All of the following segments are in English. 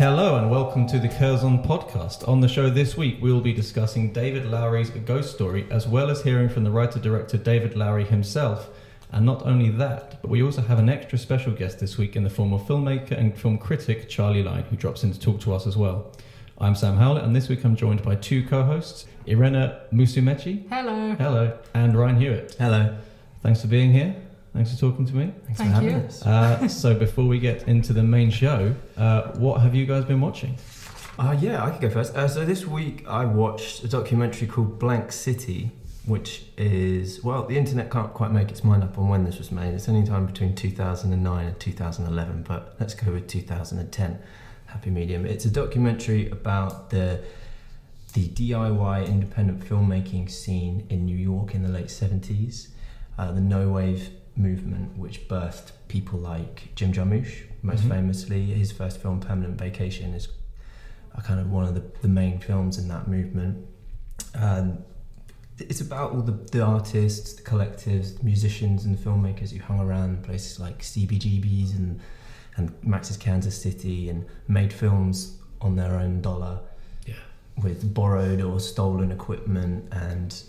Hello and welcome to the Curzon podcast. On the show this week, we will be discussing David Lowery's Ghost Story, as well as hearing from the writer director David Lowery himself. And not only that, but we also have an extra special guest this week in the form of filmmaker and film critic Charlie Lyne, who drops in to talk to us as well. I'm Sam Howlett, and this week I'm joined by two co hosts, Irene Musumeci. Hello. Hello. And Ryan Hewitt. Hello. Thanks for being here. Thanks for talking to me. Thanks Thank for having you. us. Uh, so, before we get into the main show, uh, what have you guys been watching? Uh, yeah, I could go first. Uh, so this week I watched a documentary called Blank City, which is well, the internet can't quite make its mind up on when this was made. It's any time between 2009 and 2011, but let's go with 2010. Happy medium. It's a documentary about the the DIY independent filmmaking scene in New York in the late 70s, uh, the no wave movement, which birthed people like Jim Jarmusch, most Mhm. famously. His first film, Permanent Vacation, is kind of one of the, the main films in that movement. Um, it's about all the, the artists, the collectives, the musicians, and the filmmakers who hung around places like CBGB's and and Max's Kansas City and made films on their own dollar Yeah. with borrowed or stolen equipment and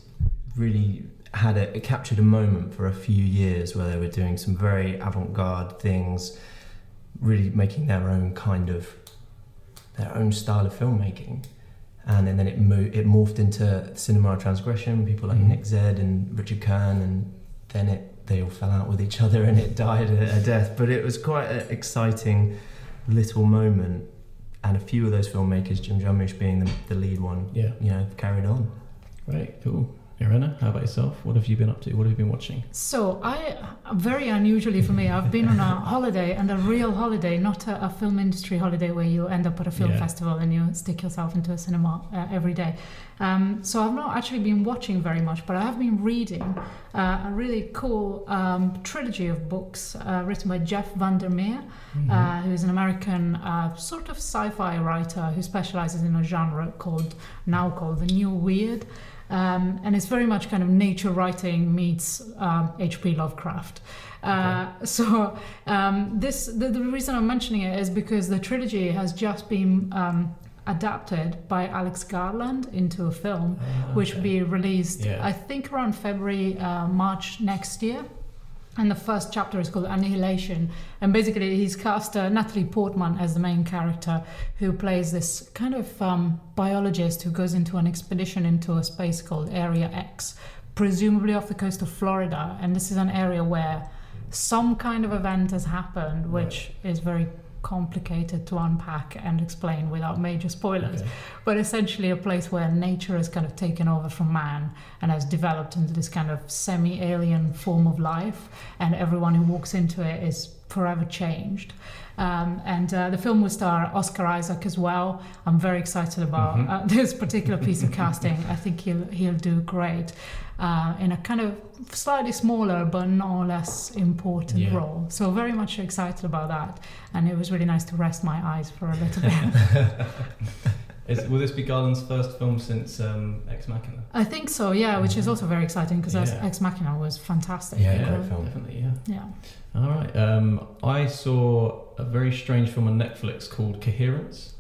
really had a, it captured a moment for a few years where they were doing some very avant-garde things really making their own kind of their own style of filmmaking and then, then it, mo- it morphed into cinema transgression people like Mhm. Nick Zedd and Richard Kern and then it they all fell out with each other and it died a, a death but it was quite an exciting little moment and a few of those filmmakers Jim Jarmusch being the, the lead one Yeah. you know carried on Great, cool. Irene, how about yourself? What have you been up to? What have you been watching? So I, very unusually for me, I've been on a holiday and a real holiday, not a, a film industry holiday where you end up at a film Yeah. festival and you stick yourself into a cinema uh, every day. Um, so I've not actually been watching very much, but I have been reading uh, a really cool um, trilogy of books uh, written by Jeff Vandermeer, uh, who is an American uh, sort of sci-fi writer who specializes in a genre called now called the New Weird. Um, and it's very much kind of nature writing meets um, H.P. Lovecraft. Uh, So um, this the, the reason I'm mentioning it is because the trilogy has just been um, adapted by Alex Garland into a film, which will be released Yeah. I think around February uh, March next year. And the first chapter is called Annihilation. And basically, he's cast uh, Natalie Portman as the main character, who plays this kind of um, biologist who goes into an expedition into a space called Area X, presumably off the coast of Florida. And this is an area where some kind of event has happened, which is very complicated to unpack and explain without major spoilers. Okay. But essentially, a place where nature has kind of taken over from man and has developed into this kind of semi alien form of life, and everyone who walks into it is forever changed. Um, and uh, the film will star Oscar Isaac as well. I'm very excited about Mhm. uh, this particular piece of casting. I think he'll he'll do great uh, in a kind of slightly smaller but no less important Yeah. role. So very much excited about that, and it was really nice to rest my eyes for a little bit. Is, will this be Garland's first film since um, Ex Machina? I think so, yeah, which is also very exciting because Yeah. Ex Machina was fantastic. Yeah, you know? great film. definitely, yeah. Yeah. All right. Um, I saw a very strange film on Netflix called Coherence,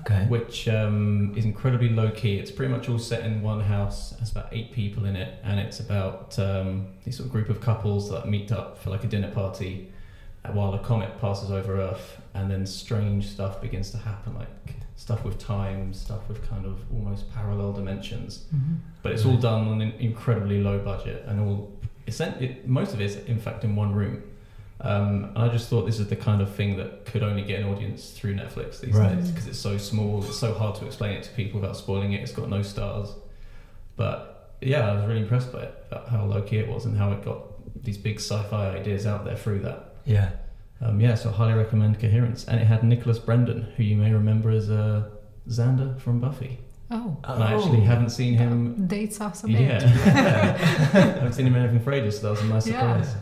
Okay. which um, is incredibly low key. It's pretty much all set in one house. There's about eight people in it, and it's about um, this sort of group of couples that meet up for like a dinner party while a comet passes over Earth, and then strange stuff begins to happen, like stuff with time, stuff with kind of almost parallel dimensions. But it's all done on an incredibly low budget, and all it, most of it is in fact in one room. Um, and I just thought this is the kind of thing that could only get an audience through Netflix these Right. days because it's so small. It's so hard to explain it to people without spoiling it. It's got no stars, but yeah, I was really impressed by it, about how low key it was and how it got these big sci-fi ideas out there through that. Yeah. Um, yeah, so I highly recommend Coherence, and it had Nicholas Brendon, who you may remember as uh, Xander from Buffy. Oh, And I actually haven't seen him. dates us a bit. Yeah, I haven't seen him in anything for ages, so that was a nice Yeah. surprise.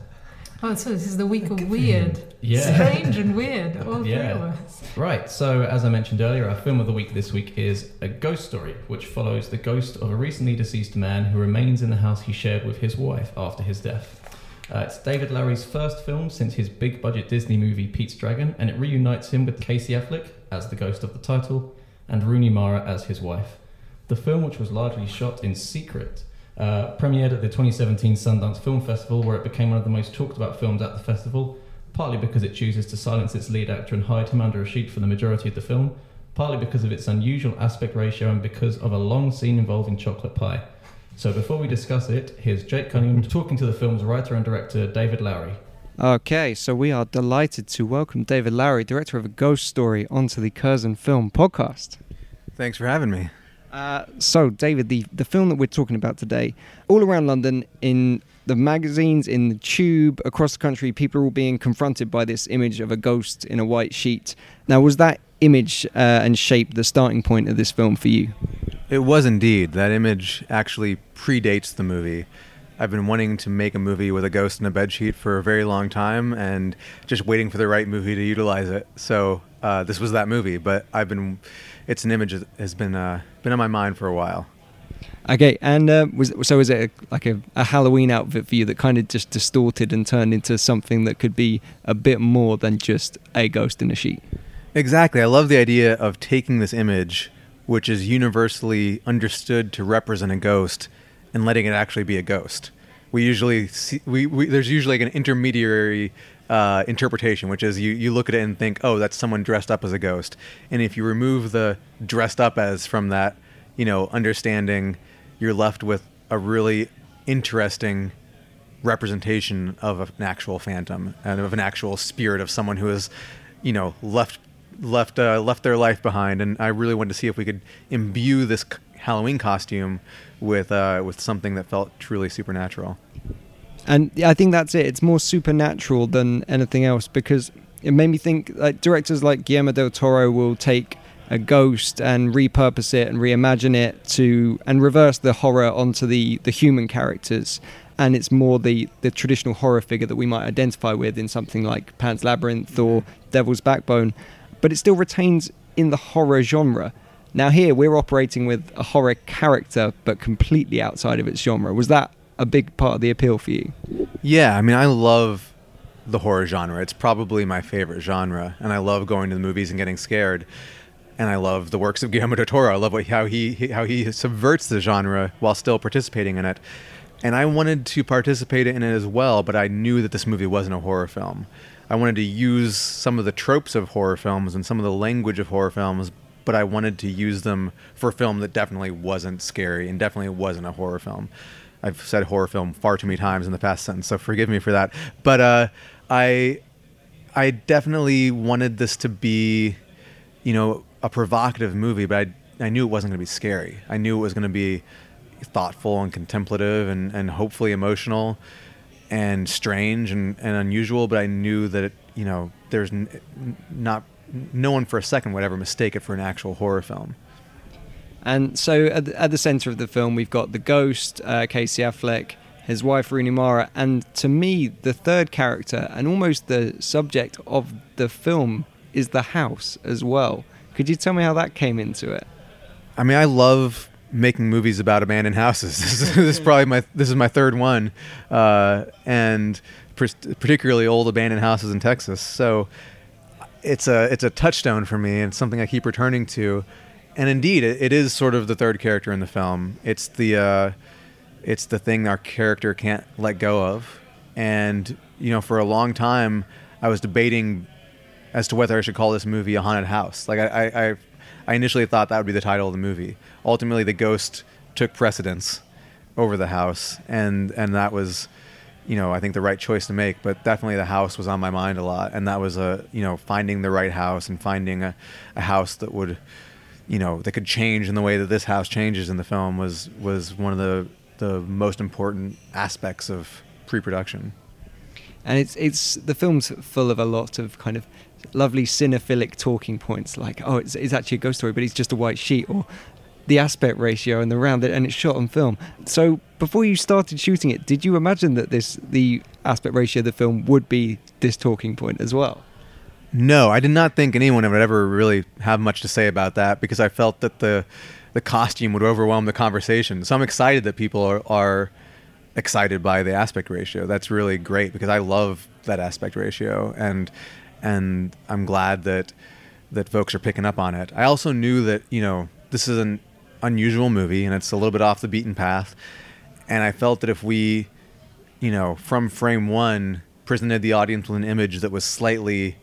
Oh, so this is the week of weird. Yeah. Strange and weird, all three of us. Right, so as I mentioned earlier, our film of the week this week is A Ghost Story, which follows the ghost of a recently deceased man who remains in the house he shared with his wife after his death. Uh, it's David Lowery's first film since his big budget Disney movie Pete's Dragon, and it reunites him with Casey Affleck as the ghost of the title and Rooney Mara as his wife. The film, which was largely shot in secret, uh, premiered at the 2017 Sundance Film Festival, where it became one of the most talked about films at the festival, partly because it chooses to silence its lead actor and hide him under a sheet for the majority of the film, partly because of its unusual aspect ratio and because of a long scene involving chocolate pie. So before we discuss it, here's Jake Cunningham talking to the film's writer and director David Lowery. Okay, so we are delighted to welcome David Lowery, director of A Ghost Story, onto the Curzon Film Podcast. Thanks for having me. Uh, so, David, the, the film that we're talking about today, all around London, in the magazines, in the tube, across the country, people are all being confronted by this image of a ghost in a white sheet. Now, was that image uh, and shape the starting point of this film for you? It was indeed. That image actually predates the movie. I've been wanting to make a movie with a ghost in a bedsheet for a very long time and just waiting for the right movie to utilize it. So uh, this was that movie, but I've been, it's an image that has been, uh, been on my mind for a while. Okay, and uh, was so is it a, like a, a Halloween outfit for you that kind of just distorted and turned into something that could be a bit more than just a ghost in a sheet? Exactly. I love the idea of taking this image, which is universally understood to represent a ghost, and letting it actually be a ghost. We usually see, we, we there's usually like an intermediary uh, interpretation, which is you, you look at it and think, oh, that's someone dressed up as a ghost. And if you remove the dressed up as from that, you know, understanding, you're left with a really interesting representation of an actual phantom and of an actual spirit of someone who has, you know, left left uh, left their life behind. And I really wanted to see if we could imbue this Halloween costume with uh, with something that felt truly supernatural. And I think that's it. It's more supernatural than anything else because it made me think like directors like Guillermo del Toro will take a ghost and repurpose it and reimagine it to and reverse the horror onto the the human characters. And it's more the the traditional horror figure that we might identify with in something like Pan's Labyrinth or Devil's Backbone but it still retains in the horror genre. Now here we're operating with a horror character but completely outside of its genre. Was that a big part of the appeal for you Yeah, I mean, I love the horror genre. It's probably my favorite genre, and I love going to the movies and getting scared. And I love the works of Guillermo del Toro. I love what, how he how he subverts the genre while still participating in it. And I wanted to participate in it as well, but I knew that this movie wasn't a horror film. I wanted to use some of the tropes of horror films and some of the language of horror films, but I wanted to use them for a film that definitely wasn't scary and definitely wasn't a horror film. I've said horror film far too many times in the past sentence, so forgive me for that. But uh, I, I definitely wanted this to be, you know, a provocative movie, but I, I knew it wasn't going to be scary. I knew it was going to be thoughtful and contemplative and, and hopefully emotional and strange and, and unusual, but I knew that, it, you know, there's n- not, no one for a second would ever mistake it for an actual horror film. And so at the, at the center of the film, we've got the ghost, uh, Casey Affleck, his wife, Rooney Mara, and to me, the third character and almost the subject of the film is the house as well. Could you tell me how that came into it? I mean, I love making movies about abandoned houses. this, is, this is probably my this is my third one, uh, and pr- particularly old abandoned houses in Texas. So it's a it's a touchstone for me and something I keep returning to. And indeed, it, it is sort of the third character in the film. It's the uh, it's the thing our character can't let go of. And you know, for a long time, I was debating as to whether I should call this movie a haunted house. Like I, I, I initially thought that would be the title of the movie. Ultimately, the ghost took precedence over the house, and and that was, you know, I think the right choice to make. But definitely, the house was on my mind a lot, and that was a you know finding the right house and finding a, a house that would, you know, that could change in the way that this house changes in the film was was one of the the most important aspects of pre-production. And it's it's the film's full of a lot of kind of lovely cinephilic talking points like oh it's, it's actually a ghost story but it's just a white sheet or the aspect ratio and the round and it's shot on film so before you started shooting it did you imagine that this the aspect ratio of the film would be this talking point as well no i did not think anyone would ever really have much to say about that because i felt that the the costume would overwhelm the conversation. So i'm excited that people are, are excited by the aspect ratio. That's really great because i love that aspect ratio and and I'm glad that that folks are picking up on it. I also knew that you know this is an unusual movie and it's a little bit off the beaten path, and I felt that if we, you know, from frame one presented the audience with an image that was slightly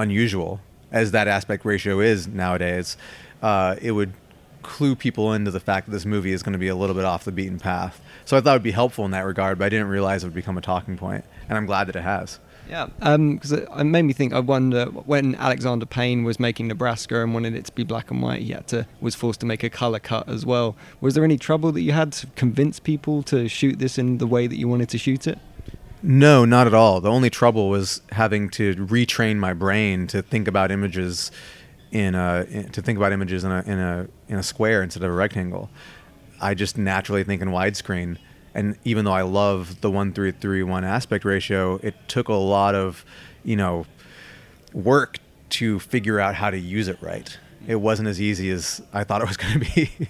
unusual, as that aspect ratio is nowadays, uh, it would clue people into the fact that this movie is going to be a little bit off the beaten path. So I thought it would be helpful in that regard, but I didn't realize it would become a talking point, and I'm glad that it has. Yeah, because um, it made me think. I wonder when Alexander Payne was making Nebraska and wanted it to be black and white, he had to was forced to make a color cut as well. Was there any trouble that you had to convince people to shoot this in the way that you wanted to shoot it? No, not at all. The only trouble was having to retrain my brain to think about images in a in, to think about images in a in a in a square instead of a rectangle. I just naturally think in widescreen and even though I love the one three three one aspect ratio, it took a lot of, you know, work to figure out how to use it right. It wasn't as easy as I thought it was going to be.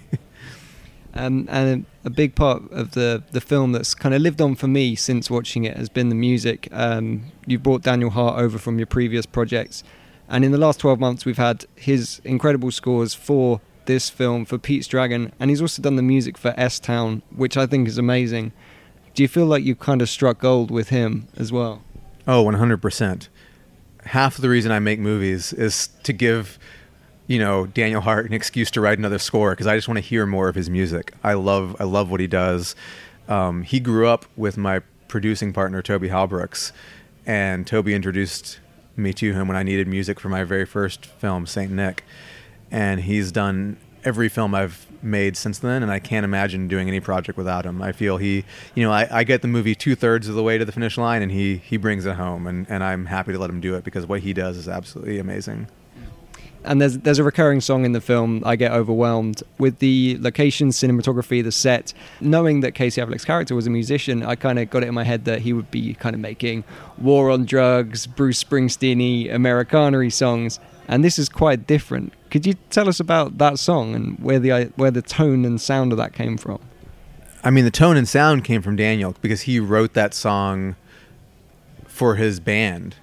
um, and a big part of the the film that's kind of lived on for me since watching it has been the music. Um, you brought Daniel Hart over from your previous projects, and in the last twelve months, we've had his incredible scores for this film for Pete's Dragon, and he's also done the music for S Town, which I think is amazing. Do you feel like you kind of struck gold with him as well? Oh, 100%. Half of the reason I make movies is to give, you know, Daniel Hart an excuse to write another score because I just want to hear more of his music. I love I love what he does. Um, he grew up with my producing partner Toby Halbrooks, and Toby introduced me to him when I needed music for my very first film, Saint Nick and he's done every film I've made since then, and I can't imagine doing any project without him. I feel he, you know, I, I get the movie two thirds of the way to the finish line, and he he brings it home, and, and I'm happy to let him do it because what he does is absolutely amazing. And there's there's a recurring song in the film. I get overwhelmed with the location, cinematography, the set. Knowing that Casey Affleck's character was a musician, I kind of got it in my head that he would be kind of making war on drugs, Bruce Springsteen-y, Americana songs and this is quite different. Could you tell us about that song and where the where the tone and sound of that came from? I mean, the tone and sound came from Daniel because he wrote that song for his band,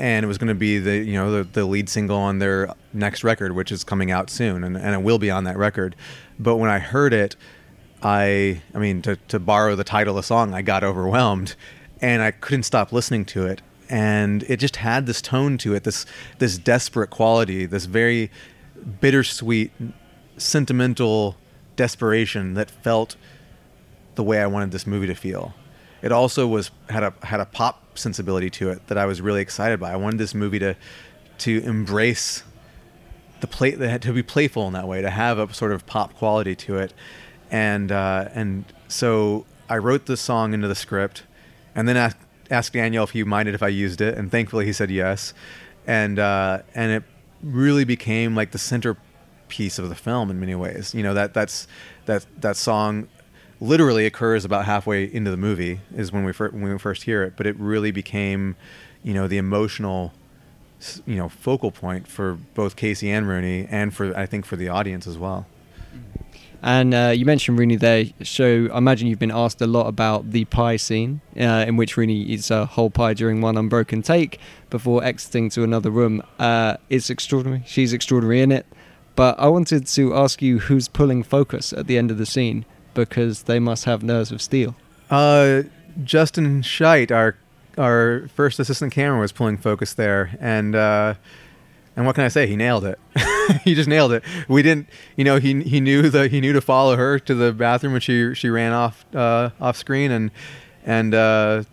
and it was going to be the you know the, the lead single on their next record, which is coming out soon, and, and it will be on that record. But when I heard it, I I mean to to borrow the title of the song, I got overwhelmed, and I couldn't stop listening to it and it just had this tone to it, this this desperate quality, this very bittersweet, sentimental desperation that felt the way I wanted this movie to feel. It also was had a had a pop sensibility to it that I was really excited by. I wanted this movie to to embrace the play to be playful in that way, to have a sort of pop quality to it, and uh, and so I wrote the song into the script, and then asked asked Daniel if he minded if I used it, and thankfully he said yes. And uh, and it really became like the centerpiece of the film in many ways. You know that that's that that song literally occurs about halfway into the movie is when we first when we first hear it, but it really became you know the emotional you know focal point for both Casey and Rooney and for I think for the audience as well. And uh, you mentioned Rooney there. So I imagine you've been asked a lot about the pie scene, uh, in which Rooney eats a whole pie during one unbroken take before exiting to another room. Uh, it's extraordinary. She's extraordinary in it. But I wanted to ask you who's pulling focus at the end of the scene because they must have nerves of steel. Uh, Justin Scheit, our our first assistant camera, was pulling focus there, and uh, and what can I say? He nailed it. he just nailed it. We didn't, you know, he he knew the he knew to follow her to the bathroom when she she ran off uh, off screen, and and uh,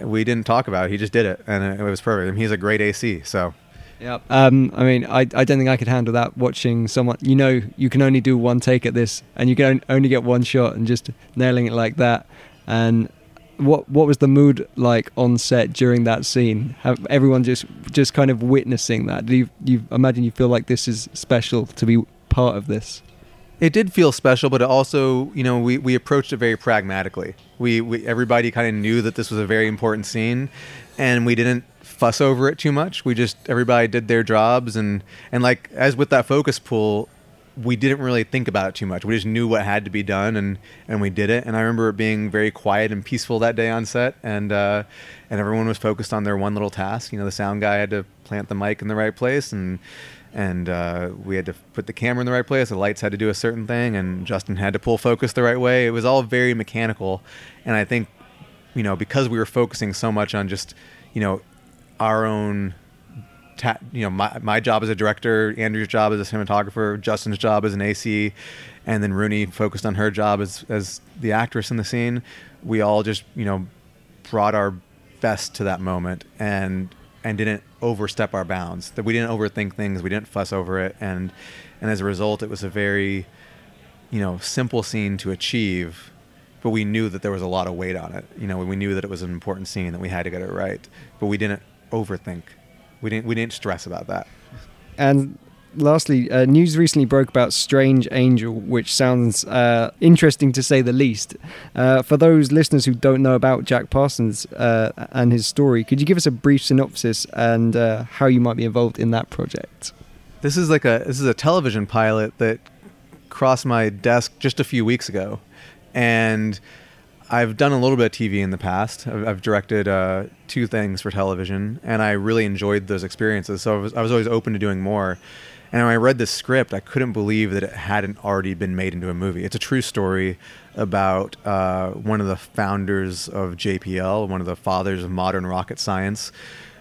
we didn't talk about it. He just did it, and it was perfect. And he's a great AC, so. Yep. Um, I mean, I, I don't think I could handle that watching someone. You know, you can only do one take at this, and you can only get one shot, and just nailing it like that. And what what was the mood like on set during that scene? Have everyone just just kind of witnessing that? Do you you imagine you feel like this is special to be part of this? It did feel special, but it also, you know, we, we approached it very pragmatically. We, we everybody kind of knew that this was a very important scene, and we didn't fuss over it too much. We just everybody did their jobs, and and like as with that focus pull, we didn't really think about it too much. We just knew what had to be done, and and we did it. And I remember it being very quiet and peaceful that day on set, and uh, and everyone was focused on their one little task. You know, the sound guy had to plant the mic in the right place, and and uh, we had to put the camera in the right place. The lights had to do a certain thing, and Justin had to pull focus the right way. It was all very mechanical, and I think, you know, because we were focusing so much on just, you know, our own ta- you know my, my job as a director andrew's job as a cinematographer justin's job as an ac and then rooney focused on her job as, as the actress in the scene. We all just you know brought our best to that moment and and didn't overstep our bounds. That we didn't overthink things we didn't fuss over it and and as a result it was a very you know simple scene to achieve but we knew that there was a lot of weight on it. You know we knew that it was an important scene that we had to get it right but we didn't overthink. We didn't we didn't stress about that. And lastly, uh, news recently broke about Strange Angel, which sounds uh, interesting to say the least. Uh, for those listeners who don't know about Jack Parsons uh, and his story, could you give us a brief synopsis and uh, how you might be involved in that project? This is like a this is a television pilot that crossed my desk just a few weeks ago, and I've done a little bit of TV in the past. I've, I've directed uh, two things for television, and I really enjoyed those experiences. So I was, I was always open to doing more. And when I read the script, I couldn't believe that it hadn't already been made into a movie. It's a true story about uh, one of the founders of JPL, one of the fathers of modern rocket science,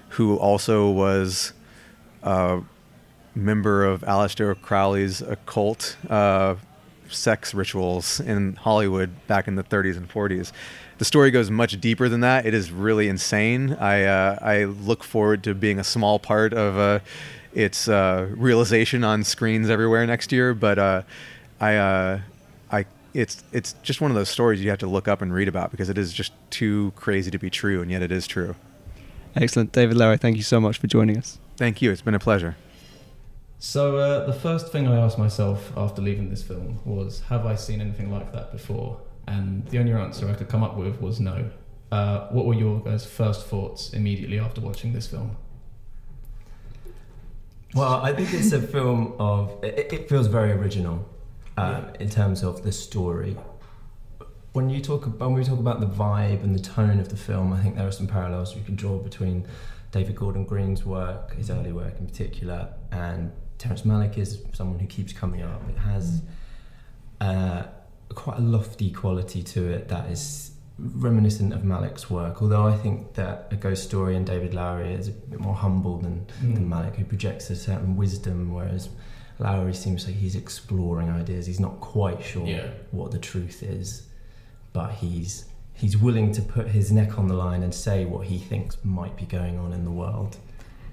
who also was a member of Aleister Crowley's occult uh, sex rituals in Hollywood back in the 30s and 40s. The story goes much deeper than that. It is really insane. I uh, I look forward to being a small part of uh, its uh, realization on screens everywhere next year. But uh, I uh, I it's it's just one of those stories you have to look up and read about because it is just too crazy to be true, and yet it is true. Excellent, David Lowery. Thank you so much for joining us. Thank you. It's been a pleasure. So uh, the first thing I asked myself after leaving this film was, have I seen anything like that before? And the only answer I could come up with was no. Uh, what were your guys' first thoughts immediately after watching this film? Well, I think it's a film of. It, it feels very original uh, Yeah. in terms of the story. When you talk when we talk about the vibe and the tone of the film, I think there are some parallels we can draw between David Gordon Green's work, his early work in particular, and Terrence Malick is someone who keeps coming up. It has uh, quite a lofty quality to it that is reminiscent of Malick's work. Although I think that A Ghost Story and David Lowery is a bit more humble than, than Malick, who projects a certain wisdom, whereas Lowery seems like he's exploring ideas. He's not quite sure Yeah. what the truth is, but he's he's willing to put his neck on the line and say what he thinks might be going on in the world.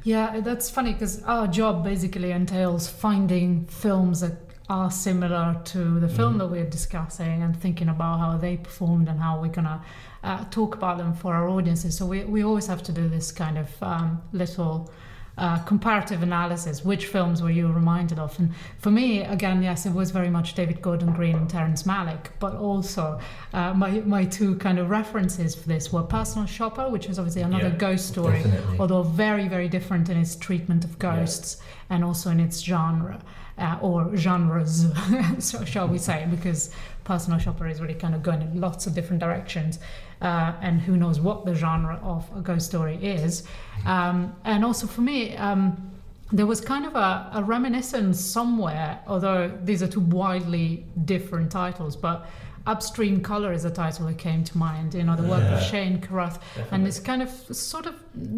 Yeah, that's funny because our job basically entails finding films that are similar to the film that we're discussing and thinking about how they performed and how we're gonna uh, talk about them for our audiences. So we, we always have to do this kind of um, little uh, comparative analysis. Which films were you reminded of? And for me, again, yes, it was very much David Gordon Green and Terrence Malick, but also uh, my my two kind of references for this were Personal Shopper, which is obviously another Yeah, ghost story, definitely. although very very different in its treatment of ghosts and also in its genre. Uh, or genres, so shall we say, because Personal Shopper is really kind of going in lots of different directions, uh, and who knows what the genre of a ghost story is. Um, and also for me, um, there was kind of a, a reminiscence somewhere, although these are two wildly different titles, but Upstream Color is a title that came to mind, you know, the work of Shane Carruth. And this kind of sort of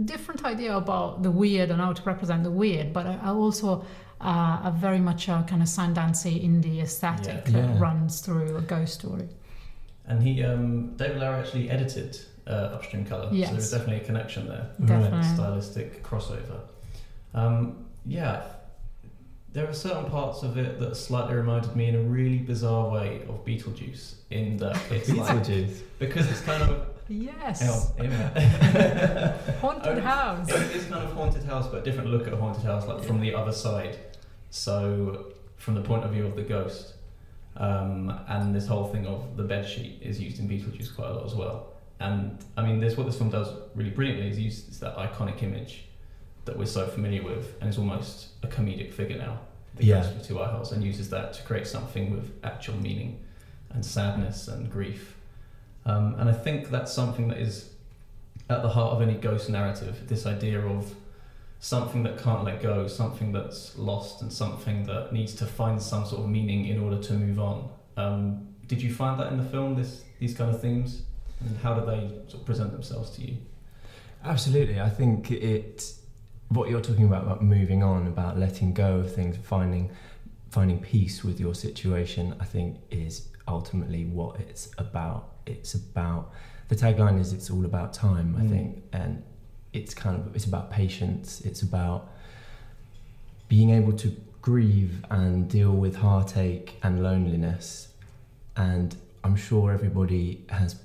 different idea about the weird and how to represent the weird, but I, I also uh, a very much a kind of Sundancey indie aesthetic Yeah. that Yeah. runs through a ghost story. And he, um, David Lowery actually edited uh, Upstream Colour, so there's definitely a connection there. Definitely. stylistic crossover. Um, yeah, there are certain parts of it that slightly reminded me in a really bizarre way of Beetlejuice. In that it's like because it's kind of Yes, hang on, hear me out. haunted Only- house. It is kind of haunted house, but a different look at haunted house, like from the other side. So from the point of view of the ghost, um, and this whole thing of the bed sheet is used in Beetlejuice quite a lot as well. And I mean, this what this film does really brilliantly is use it's that iconic image that we're so familiar with, and it's almost a comedic figure now. The Yeah. ghost with two eye holes, and uses that to create something with actual meaning and sadness and grief. Um, and I think that's something that is at the heart of any ghost narrative. This idea of something that can't let go, something that's lost, and something that needs to find some sort of meaning in order to move on. Um, did you find that in the film? This these kind of themes, and how do they sort of present themselves to you? Absolutely. I think it what you're talking about about moving on, about letting go of things, finding finding peace with your situation, I think is ultimately what it's about. It's about the tagline is it's all about time, I Mm. think, and it's kind of it's about patience. It's about being able to grieve and deal with heartache and loneliness. And I'm sure everybody has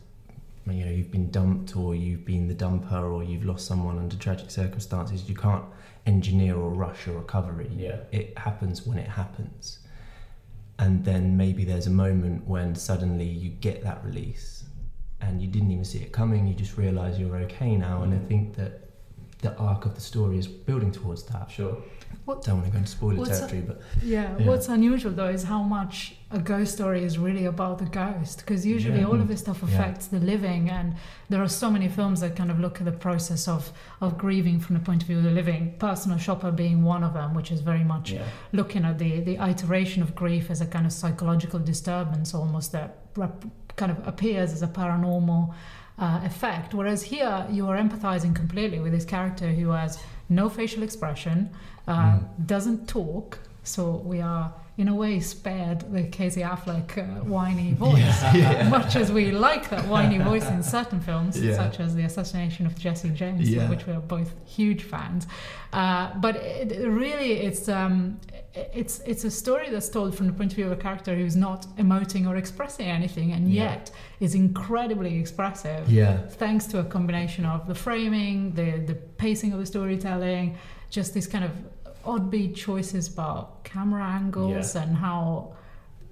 you know you've been dumped or you've been the dumper or you've lost someone under tragic circumstances you can't engineer or rush a recovery Yeah. it happens when it happens and then maybe there's a moment when suddenly you get that release and you didn't even see it coming you just realize you're okay now and i Mm. think that the arc of the story is building towards that Sure. What- don't want to go into spoiler what's territory but Yeah, Yeah. what's unusual though is how much a ghost story is really about the ghost because usually Yeah. all of this stuff Yeah. affects the living and there are so many films that kind of look at the process of of grieving from the point of view of the living personal shopper being one of them which is very much Yeah. looking at the the iteration of grief as a kind of psychological disturbance almost that rep- kind of appears as a paranormal uh, effect. Whereas here you are empathizing completely with this character who has no facial expression uh, doesn't talk. So we are in a way spared the Casey Affleck uh, whiny voice much as we like that whiny voice in certain films Yeah. such as the assassination of Jesse James Yeah. of which we are both huge fans uh, but it, really it's um, it's it's a story that's told from the point of view of a character who's not emoting or expressing anything and Yeah. yet is incredibly expressive yeah thanks to a combination of the framing the the pacing of the storytelling just this kind of odd beat choices about camera angles Yeah. and how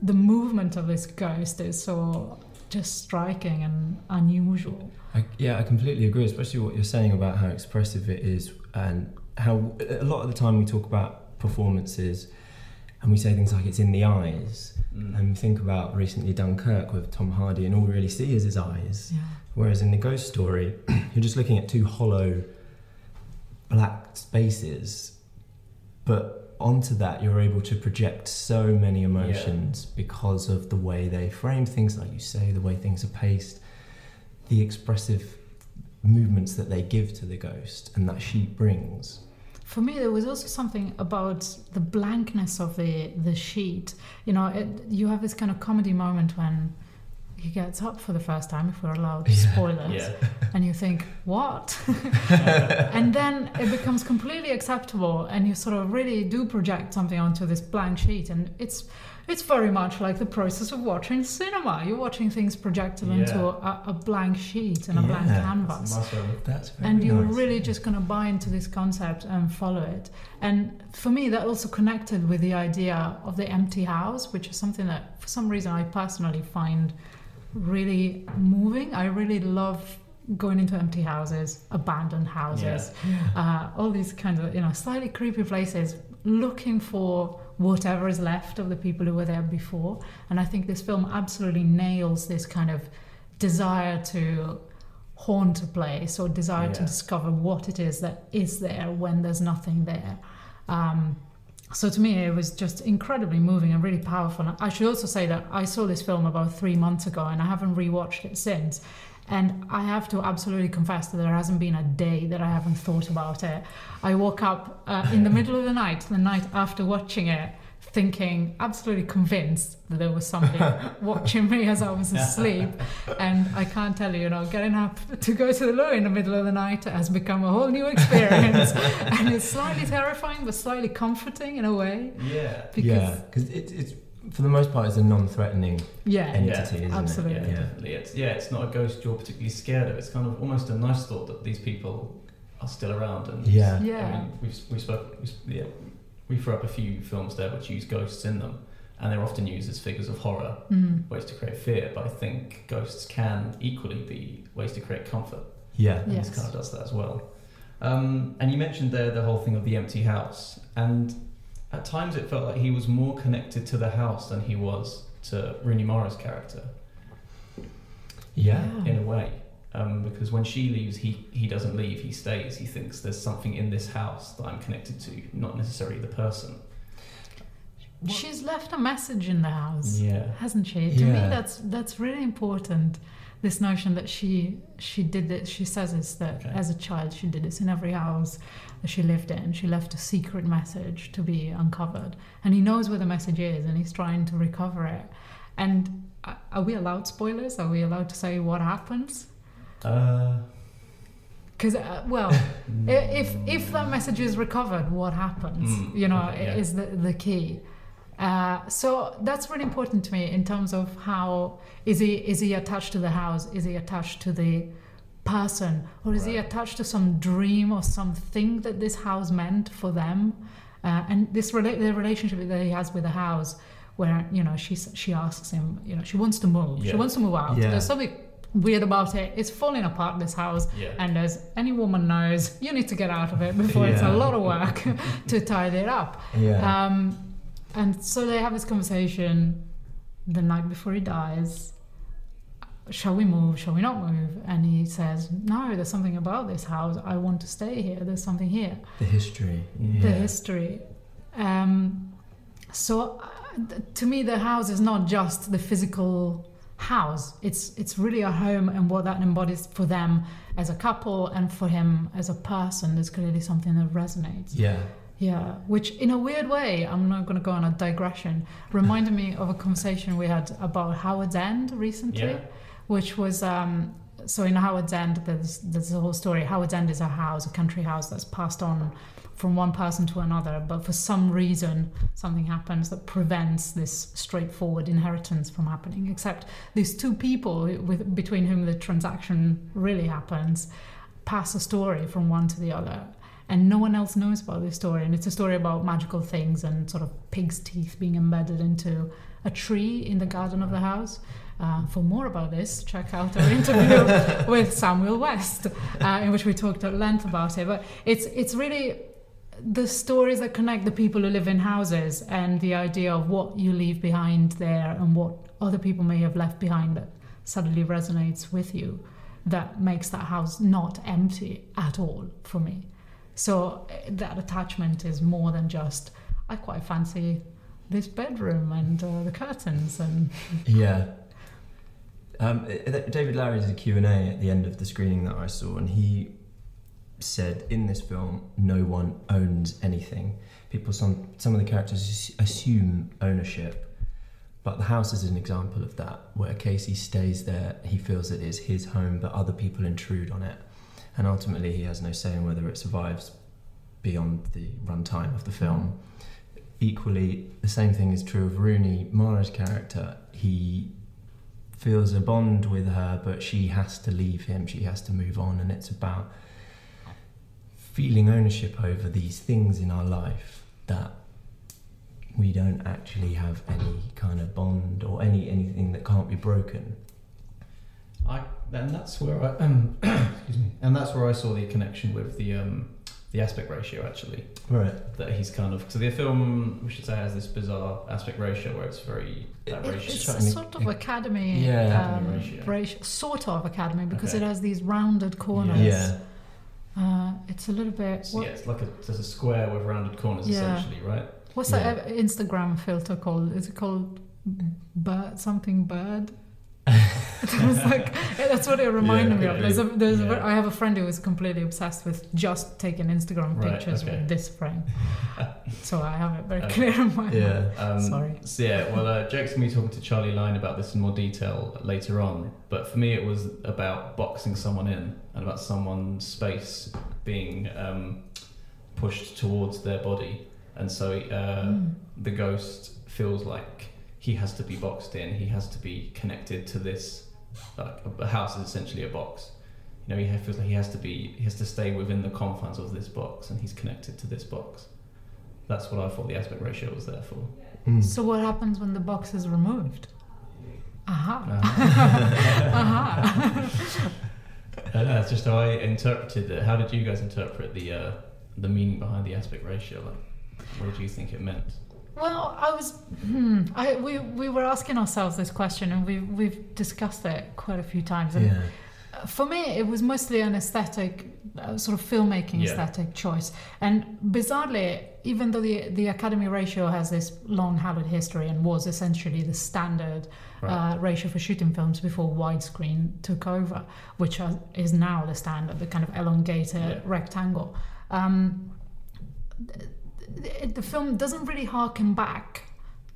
the movement of this ghost is so just striking and unusual I, yeah, I completely agree, especially what you're saying about how expressive it is and how a lot of the time we talk about performances and we say things like it's in the eyes. Mm. And we think about recently Dunkirk with Tom Hardy, and all we really see is his eyes. yeah Whereas in the ghost story, you're just looking at two hollow black spaces, but onto that, you're able to project so many emotions because of the way they frame things, like you say, the way things are paced, the expressive movements that they give to the ghost, and that she brings. For me, there was also something about the blankness of the the sheet. You know, it, you have this kind of comedy moment when he gets up for the first time, if we're allowed spoilers, Yeah. and you think, what? and then it becomes completely acceptable, and you sort of really do project something onto this blank sheet, and it's it's very much like the process of watching cinema. You're watching things projected onto Yeah. a, a blank sheet and a blank Yeah, canvas. That's very and you're nice. really just going to buy into this concept and follow it. And for me, that also connected with the idea of the empty house, which is something that, for some reason, I personally find really moving. I really love going into empty houses, abandoned houses, uh, all these kinds of, you know, slightly creepy places, looking for whatever is left of the people who were there before. And I think this film absolutely nails this kind of desire to haunt a place or desire to discover what it is that is there when there's nothing there. Um, so to me, it was just incredibly moving and really powerful. I should also say that I saw this film about three months ago and I haven't rewatched it since. And I have to absolutely confess that there hasn't been a day that I haven't thought about it. I woke up uh, in the middle of the night, the night after watching it, thinking, absolutely convinced that there was something watching me as I was asleep. And I can't tell you, you know, getting up to go to the loo in the middle of the night has become a whole new experience. and it's slightly terrifying, but slightly comforting in a way. Yeah. Because, yeah, because it, it's for the most part it's a non-threatening yeah, entity, isn't absolutely. it? Yeah, definitely. It's yeah, it's not a ghost you're particularly scared of. It's kind of almost a nice thought that these people are still around. And Yeah. Yeah. I mean, we've we spoke. We, sp- yeah, we throw up a few films there which use ghosts in them, and they're often used as figures of horror, Mm. ways to create fear. But I think ghosts can equally be ways to create comfort. Yeah. And Yes. this kind of does that as well. Um, and you mentioned there the whole thing of the empty house, and at times it felt like he was more connected to the house than he was to Rooney Mara's character Yeah. in a way. Um, because when she leaves, he, he doesn't leave, he stays. He thinks there's something in this house that I'm connected to, not necessarily the person. She's left a message in the house. Yeah. hasn't she? To me, that's that's really important. This notion that she she did it. She says this that Okay. as a child she did this in every house that she lived in. She left a secret message to be uncovered, and he knows where the message is, and he's trying to recover it. And are we allowed spoilers? Are we allowed to say what happens? Uh, Because uh, well, if if that message is recovered, what happens? Mm, you know, okay, yeah. is the the key. Uh, so that's really important to me in terms of how is he is he attached to the house? Is he attached to the person, or is he attached to some dream or something that this house meant for them? Uh, and this rela- the relationship that he has with the house, where you know she she asks him, you know, she wants to move, she wants to move out. Yeah. There's something weird about it. It's falling apart. This house. Yeah. And as any woman knows, you need to get out of it before it's a lot of work to tidy it up. Yeah. Um, and so they have this conversation the night before he dies. Shall we move? Shall we not move? And he says, No, there's something about this house. I want to stay here. There's something here. the history. The history. Um, so uh, th- to me, the house is not just the physical house. It's it's really a home and what that embodies for them as a couple and for him as a person. There's clearly something that resonates. Yeah. Yeah, which in a weird way, I'm not going to go on a digression, reminded me of a conversation we had about Howard's End recently, Yeah. which was um, so in Howard's End, there's there's a whole story. Howard's End is a house, a country house that's passed on from one person to another, but for some reason, something happens that prevents this straightforward inheritance from happening. Except these two people with between whom the transaction really happens pass a story from one to the other and no one else knows about this story and it's a story about magical things and sort of pig's teeth being embedded into a tree in the garden of the house uh, for more about this check out our interview with samuel west uh, in which we talked at length about it but it's it's really the stories that connect the people who live in houses and the idea of what you leave behind there and what other people may have left behind that suddenly resonates with you that makes that house not empty at all for me so eh, that attachment is more than just I quite fancy this bedroom and uh, the curtains and Yeah. Um, uh, David Lowery did a Q&A at the end of the screening that I saw, and he said, in this film, no one owns anything. People, some, some of the characters assume ownership, but the house is an example of that, where Casey stays there, he feels it is his home, but other people intrude on it. And ultimately, he has no say in whether it survives beyond the runtime of the film. equally, the same thing is true of Rooney Mara's character. He feels a bond with her, but she has to leave him. She has to move on, and it's about feeling ownership over these things in our life that we don't actually have any kind of bond or any anything that can't be broken. I and that's where I um, excuse me, and that's where I saw the connection with the um, the aspect ratio actually. Right. That he's kind of so the film we should say has this bizarre aspect ratio where it's very that It- ratio. it's a sort of academy, Yeah. Academy um, ratio. ratio- sort of academy because Okay. it has these rounded corners. Yeah. Uh, it's a little bit. So what- yeah, it's like a there's a square with rounded corners Yeah. essentially, right? what's Yeah. that Instagram filter called? Is it called bird something bird? it was like that's what it reminded me of. There's a, there's Yeah. I have a friend who is completely obsessed with just taking Instagram Right, pictures okay. with this frame. so I have it very Okay. clear in my mind. Yeah. Um, Sorry. So yeah, well, uh, Jake's gonna be talking to Charlie Lyne about this in more detail later on. But for me, it was about boxing someone in and about someone's space being um, pushed towards their body, and so uh, Mm. the ghost feels like he has to be boxed in. He has to be connected to this. Like a, a house is essentially a box. You know, he feels like he has to be. He has to stay within the confines of this box, and he's connected to this box. That's what I thought the aspect ratio was there for. Mm. So what happens when the box is removed? Aha. Uh, Aha. Uh, that's just how I interpreted it. How did you guys interpret the uh, the meaning behind the aspect ratio? Like, what did you think it meant? Well, I was. Hmm, I we we were asking ourselves this question, and we we've discussed it quite a few times. And Yeah. uh, for me, it was mostly an aesthetic, uh, sort of filmmaking Yeah. aesthetic choice. And bizarrely, even though the the Academy ratio has this long hallowed history and was essentially the standard uh, ratio for shooting films before widescreen took over, which are, is now the standard, the kind of elongated Yeah. rectangle. Um, the, the film doesn't really harken back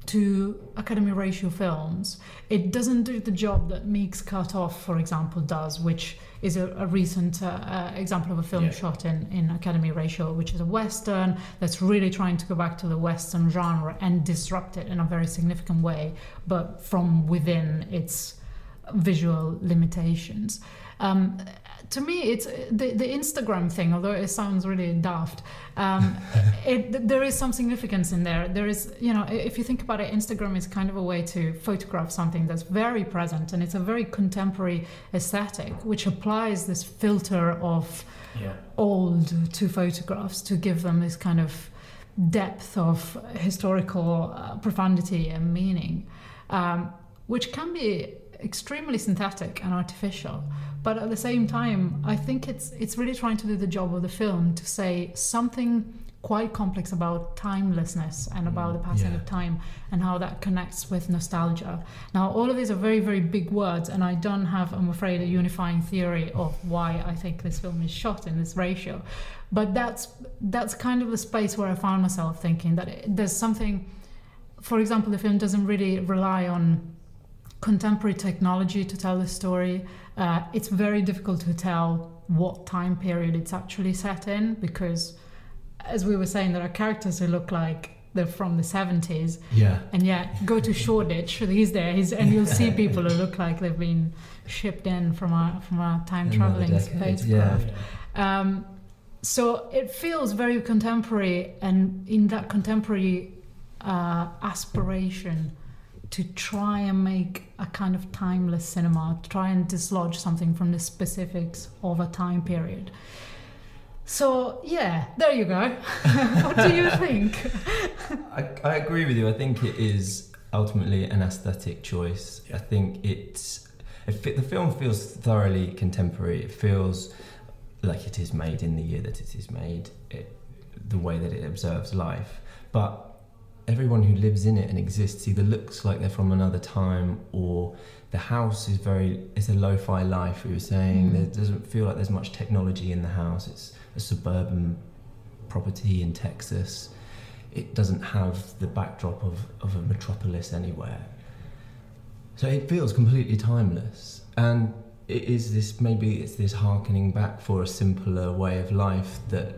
to Academy ratio films. It doesn't do the job that Meek's Cutoff, for example, does, which is a, a recent uh, uh, example of a film Yeah. shot in, in Academy ratio, which is a Western that's really trying to go back to the Western genre and disrupt it in a very significant way, but from within its visual limitations. Um, to me, it's the, the Instagram thing, although it sounds really daft. Um, it, there is some significance in there. There is, you know, if you think about it, Instagram is kind of a way to photograph something that's very present and it's a very contemporary aesthetic, which applies this filter of Yeah. old to photographs to give them this kind of depth of historical uh, profundity and meaning, um, which can be extremely synthetic and artificial. But at the same time, I think it's it's really trying to do the job of the film to say something quite complex about timelessness and mm, about the passing yeah. of time and how that connects with nostalgia. Now, all of these are very, very big words, and I don't have, I'm afraid, a unifying theory of why I think this film is shot in this ratio. But that's that's kind of the space where I found myself thinking that it, there's something. For example, the film doesn't really rely on contemporary technology to tell the story. Uh, it's very difficult to tell what time period it's actually set in because, as we were saying, there are characters who look like they're from the 70s, Yeah. and yet go to Shoreditch these days, and you'll see people who look like they've been shipped in from a from a time traveling spacecraft. Um, so it feels very contemporary, and in that contemporary uh, aspiration to try and make a kind of timeless cinema, try and dislodge something from the specifics of a time period. So yeah, there you go. what do you think? I, I agree with you. I think it is ultimately an aesthetic choice. I think it's it, the film feels thoroughly contemporary. It feels like it is made in the year that it is made, it, the way that it observes life. But everyone who lives in it and exists either looks like they're from another time or the house is very it's a lo-fi life we were saying. Mm. there doesn't feel like there's much technology in the house. It's a suburban property in texas. It doesn't have the backdrop of, of a metropolis anywhere. So it feels completely timeless. And it is this maybe it's this harkening back for a simpler way of life that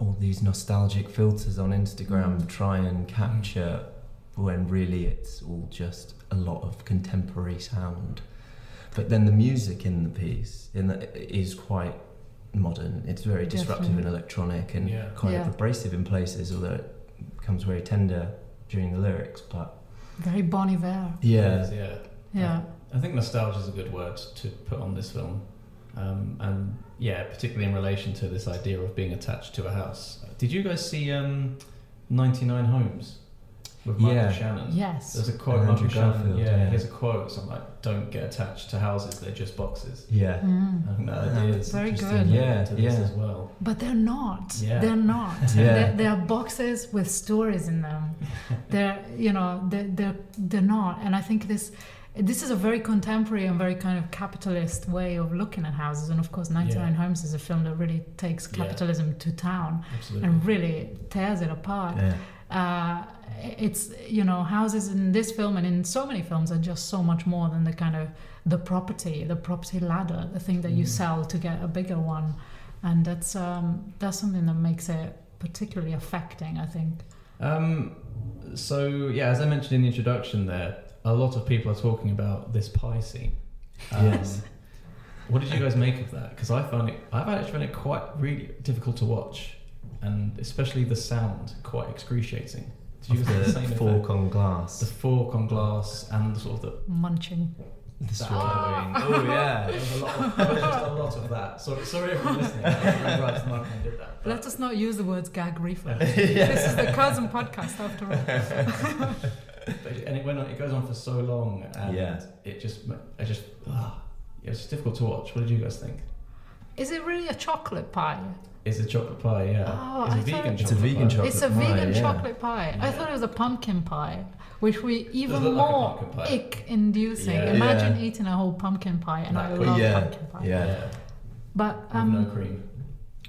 all these nostalgic filters on Instagram Mm. try and capture when really it's all just a lot of contemporary sound. But then the music in the piece in the, is quite modern. It's very disruptive and electronic and Yeah. kind Yeah. of abrasive in places, although it becomes very tender during the lyrics. But Very Bon Iver. yeah, yeah. Yeah. I think nostalgia is a good word to put on this film, um, and yeah, particularly in relation to this idea of being attached to a house. Did you guys see um, 99 Homes with Michael Yeah. Shannon? Yes. There's a quote, And Michael Andrew Shannon. Yeah, yeah. he has a quote, something like, "Don't get attached to houses; they're just boxes." yeah. Mm. I think that idea is Very good. Yeah, to this yeah. as well. But they're not. Yeah. They're not. Yeah. They're, they're boxes with stories in them. they're, you know, they're, they're, they're not. And I think this, this is a very contemporary and very kind of capitalist way of looking at houses. And of course, 99 Yeah. Homes is a film that really takes Yeah. capitalism to town Absolutely. and really tears it apart. yeah. Uh, it's you know houses in this film and in so many films are just so much more than the kind of the property the property ladder the thing that you Mm. sell to get a bigger one and that's um, that's something that makes it particularly affecting i think Um, so yeah, as I mentioned in the introduction, there a lot of people are talking about this pie scene. Um, Yes. What did you guys make of that? Because I found it, I've actually found it quite really difficult to watch, and especially the sound quite excruciating. Did you guys the the same fork effect? on glass? The fork on glass and the sort of the munching The swallowing. going. Oh yeah. There was a lot. Of, was just a lot of that. Sorry, if sorry everyone listening. I don't remember right, Martin did that. let us not use the words gag reflex this is the Curzon podcast after all But it- and it went on. It goes on for so long, and Yeah. it just, I just, yeah, it's difficult to watch. What did you guys think? is it really a chocolate pie It's a chocolate pie, yeah. Oh, it's a I vegan thought- chocolate It's a vegan pie. chocolate it's a pie, vegan yeah. chocolate pie. I Yeah. thought it was a pumpkin pie, which we even look like more ick inducing. Yeah. Imagine Yeah. eating a whole pumpkin pie, and I love Yeah. pumpkin pie. Yeah. Yeah, But with um, no cream.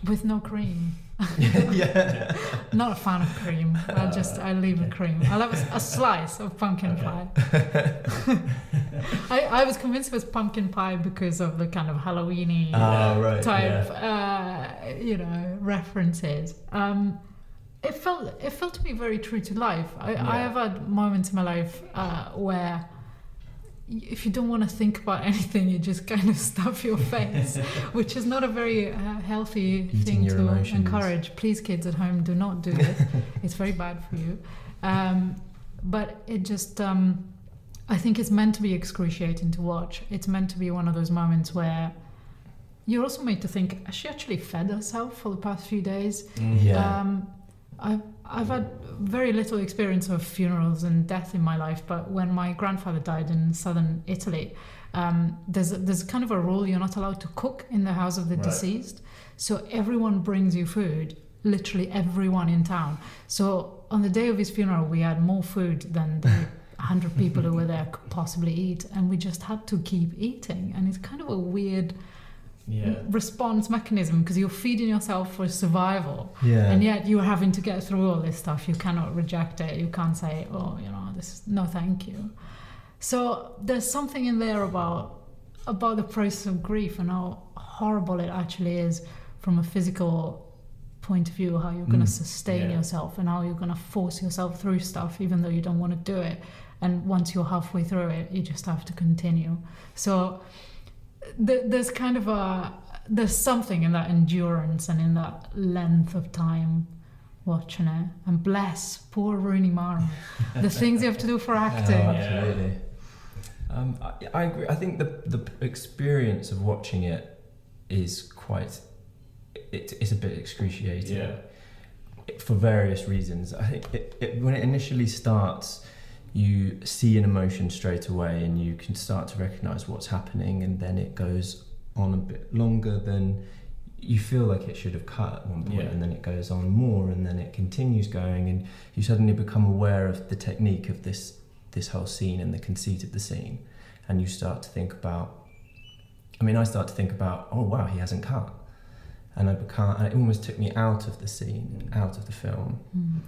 with no cream. yeah. Not a fan of cream. I just I leave the cream. I love a, slice of pumpkin pie. I, I was convinced it was pumpkin pie because of the kind of Halloweeny Ah, right. type, uh, you know, references. Um, it felt it felt to me very true to life. I, I have had moments in my life uh, where if you don't want to think about anything, you just kind of stuff your face, which is not a very uh, healthy Eating thing to emotions. encourage. Please, kids at home, do not do this. it's very bad for you. Um, but it just, um, I think it's meant to be excruciating to watch. It's meant to be one of those moments where you're also made to think, has she actually fed herself for the past few days? Yeah. Um, I've, I've had very little experience of funerals and death in my life, but when my grandfather died in southern Italy, um, there's, a, there's kind of a rule you're not allowed to cook in the house of the Right. deceased. So everyone brings you food, literally everyone in town. So on the day of his funeral, we had more food than the 100 people who were there could possibly eat, and we just had to keep eating. And it's kind of a weird Yeah. response mechanism because you're feeding yourself for survival. Yeah. And yet you're having to get through all this stuff. You cannot reject it. You can't say, oh, you know, this is no thank you. So there's something in there about about the process of grief and how horrible it actually is from a physical point of view, how you're going to Mm. sustain Yeah. yourself and how you're going to force yourself through stuff even though you don't want to do it. And once you're halfway through it, you just have to continue. So th- there's kind of a there's something in that endurance and in that length of time watching it. And bless poor Rooney Mara, the things you have to do for Oh, acting. absolutely. Um, I, I agree. I think the the experience of watching it is quite. It, it's a bit excruciating. Yeah. For various reasons, I think it, it, when it initially starts, you see an emotion straight away, and you can start to recognise what's happening, and then it goes on a bit longer than you feel like it should have cut at one point, Yeah. and then it goes on more, and then it continues going, and you suddenly become aware of the technique of this this whole scene and the conceit of the scene, and you start to think about. I mean, I start to think about, oh wow, he hasn't cut, and I become. And it almost took me out of the scene, out of the film, Mm.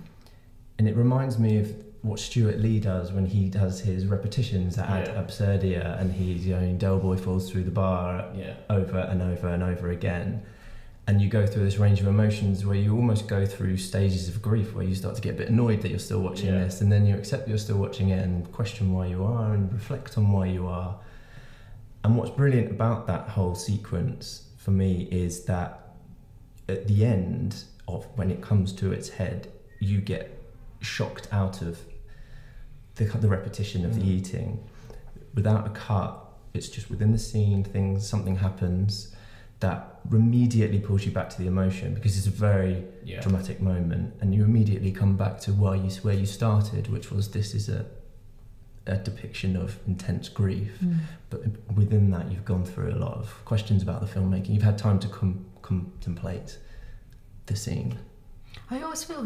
and it reminds me of what Stewart Lee does when he does his repetitions at Yeah. Absurdia, and he's you know, Del Boy falls through the bar Yeah. over and over and over again. and you go through this range of emotions where you almost go through stages of grief where you start to get a bit annoyed that you're still watching Yeah. this and then you accept you're still watching it and question why you are and reflect on why you are and what's brilliant about that whole sequence for me is that at the end of when it comes to its head you get shocked out of the, the repetition of the Mm. eating without a cut it's just within the scene things something happens that immediately pulls you back to the emotion because it's a very Yeah. dramatic moment and you immediately come back to why you where you started which was this is a a depiction of intense grief Mm. but within that you've gone through a lot of questions about the filmmaking you've had time to com- contemplate the scene I always feel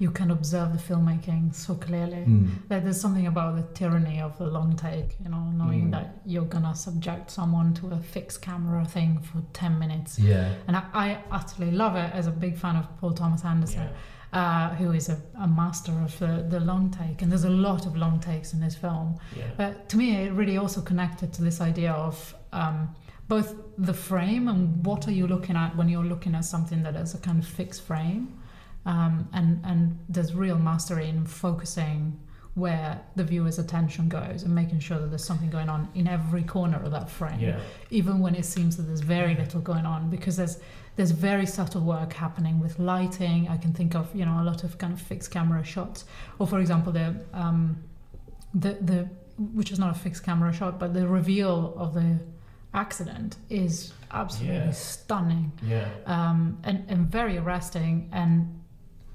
you can observe the filmmaking so clearly. Mm. That there's something about the tyranny of the long take, you know, knowing Mm. that you're gonna subject someone to a fixed camera thing for 10 minutes. yeah And I, I utterly love it as a big fan of Paul Thomas Anderson, uh, who is a, a master of the, the long take. And there's a lot of long takes in this film. Yeah. But to me, it really also connected to this idea of um, both the frame and what are you looking at when you're looking at something that is a kind of fixed frame. Um, and, and there's real mastery in focusing where the viewer's attention goes and making sure that there's something going on in every corner of that frame Yeah. even when it seems that there's very little going on because there's there's very subtle work happening with lighting i can think of you know a lot of kind of fixed camera shots or for example the um the the which is not a fixed camera shot but the reveal of the accident is absolutely Yeah. stunning Yeah. um, and, and very arresting and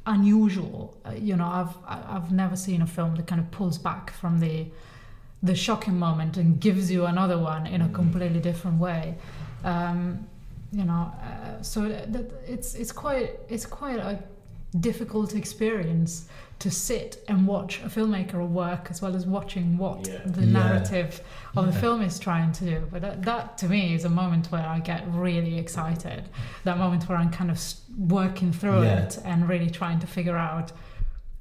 unusual. Uh, you know, I've I've never seen a film that kind of pulls back from the the shocking moment and gives you another one in a completely different way. Um, you know, uh, so that it's it's quite it's quite a difficult experience to sit and watch a filmmaker work as well as watching what Yeah. the Yeah. narrative of the film is trying to do. But that, that to me is a moment where I get really excited. That moment where I'm kind of working through Yeah. it and really trying to figure out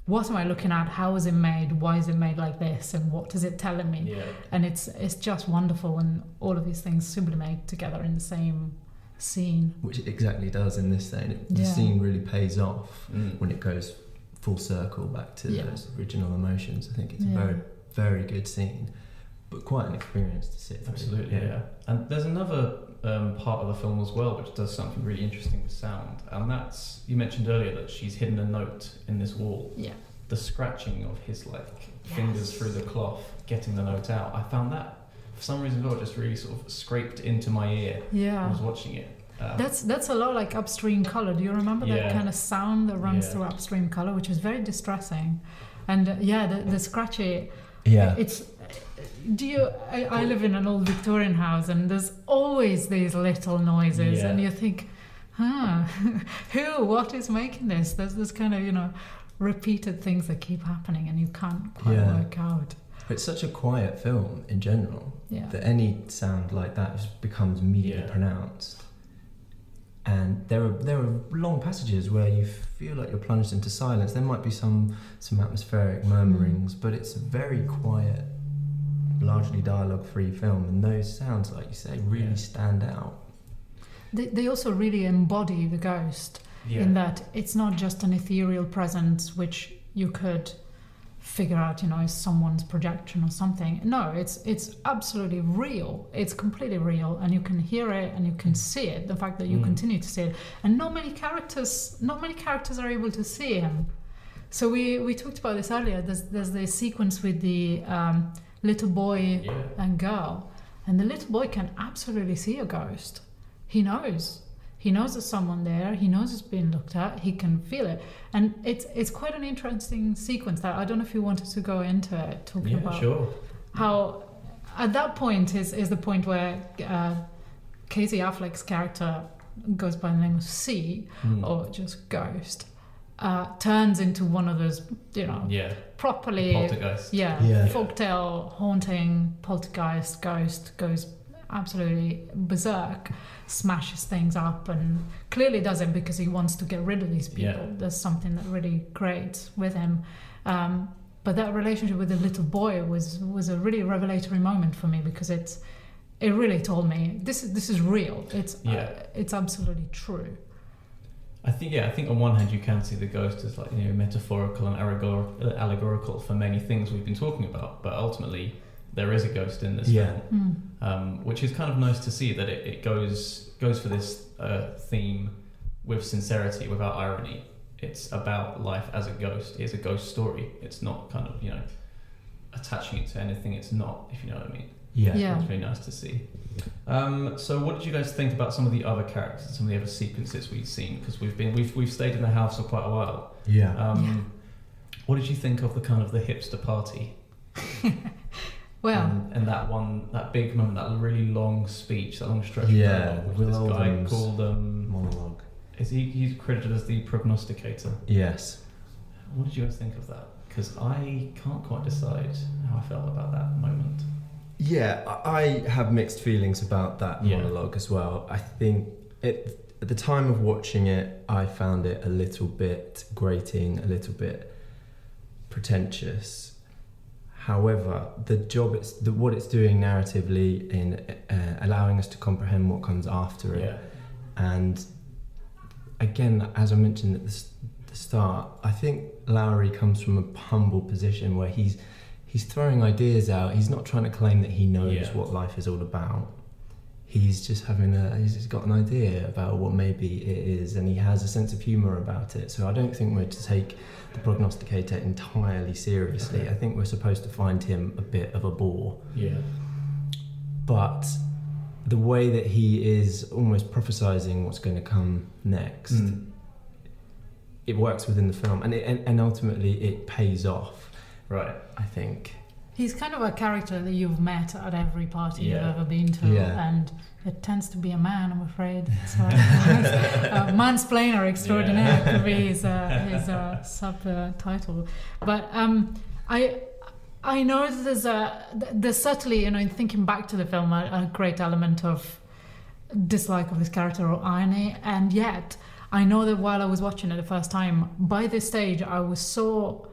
what am I looking at? How is it made? Why is it made like this? And what is it telling me? Yeah. And it's it's just wonderful when all of these things sublimate together in the same scene. which it exactly does in this scene. It, The scene really pays off Mm. when it goes full circle back to Yeah. those original emotions. I think it's Yeah. a very, very good scene, but quite an experience to sit through. Absolutely, yeah. And there's another um, part of the film as well which does something really interesting with sound, and that's you mentioned earlier that she's hidden a note in this wall. Yeah. The scratching of his like fingers through the cloth, getting the note out. I found that for some reason, as well, just really sort of scraped into my ear when I was watching it. Um, That's that's a lot like upstream color. Do you remember that kind of sound that runs Yeah. through upstream color, which is very distressing? And uh, yeah, the, the scratchy. Yeah. It's. Do you? I, I live in an old Victorian house, and there's always these little noises, Yeah. and you think, huh, who? What is making this? There's this kind of you know, repeated things that keep happening, and you can't quite Yeah. work out. It's such a quiet film in general Yeah. that any sound like that just becomes immediately Yeah. pronounced. And there are there are long passages where you feel like you're plunged into silence. There might be some some atmospheric hmm. murmurings, but it's a very quiet, largely dialogue-free film, and those sounds, like you say, really Yeah. stand out. They, they also really embody the ghost. yeah. in that it's not just an ethereal presence which you could figure out you know is someone's projection or something no it's it's absolutely real it's completely real and you can hear it and you can see it the fact that you Mm. continue to see it and not many characters not many characters are able to see him so we we talked about this earlier there's there's the sequence with the um little boy Yeah. and girl, and the little boy can absolutely see a ghost. He knows. He knows there's someone there. He knows it's being looked at. He can feel it, and it's it's quite an interesting sequence. That I don't know if you wanted to go into it, talking Yeah, about sure. how at that point is is the point where uh, Casey Affleck's character goes by the name of C Hmm. or just Ghost uh, turns into one of those you know Yeah. properly Poltergeist. yeah, Yeah. folktale haunting poltergeist ghost goes absolutely berserk smashes things up and clearly does it because he wants to get rid of these people Yeah. there's something that really great with him um, but that relationship with the little boy was was a really revelatory moment for me because it's it really told me this is this is real it's Yeah. uh, it's absolutely true I think yeah, I think on one hand you can see the ghost as like you know metaphorical and allegor- allegorical for many things we've been talking about, but ultimately there is a ghost in this Yeah. film, um, which is kind of nice to see that it, it goes goes for this uh, theme with sincerity, without irony. It's about life as a ghost. It's a ghost story. It's not kind of you know attaching it to anything. It's not, if you know what I mean. Yeah. Yeah. It's really nice to see. Um, so, what did you guys think about some of the other characters, some of the other sequences we've seen? Because we've been we've we've stayed in the house for quite a while. Yeah. Um, What did you think of the kind of the hipster party? well and, and that one, that big moment, that really long speech, that long stretch. of Yeah, dialogue, which Will this guy called um, Monologue. is he he's credited as the prognosticator. Yes. What did you guys think of that? Because I can't quite decide how I felt about that moment. Yeah, I I have mixed feelings about that Yeah. monologue as well. I think it, at the time of watching it, I found it a little bit grating, a little bit pretentious. However, the job it's the, what it's doing narratively in uh, allowing us to comprehend what comes after it, Yeah. and again, as I mentioned at the, the start, I think Lowery comes from a humble position where he's he's throwing ideas out. He's not trying to claim that he knows Yeah. what life is all about. He's just having a he's just got an idea about what maybe it is, and he has a sense of humour about it. So I don't think we're to take the prognosticator entirely seriously. Okay. I think we're supposed to find him a bit of a bore Yeah. but the way that he is almost prophesizing what's going to come next, Mm. it works within the film, and, it, and and ultimately it pays off. Right. I think. He's kind of a character that you've met at every party Yeah. you've ever been to, Yeah. and it tends to be a man, I'm afraid. So, uh, mansplainer extraordinaire Yeah. could be his, uh, his uh, subtitle. But um, I. I know that there's a there's certainly you know in thinking back to the film a, a great element of dislike of this character or irony, and yet I know that while I was watching it the first time, by this stage I was so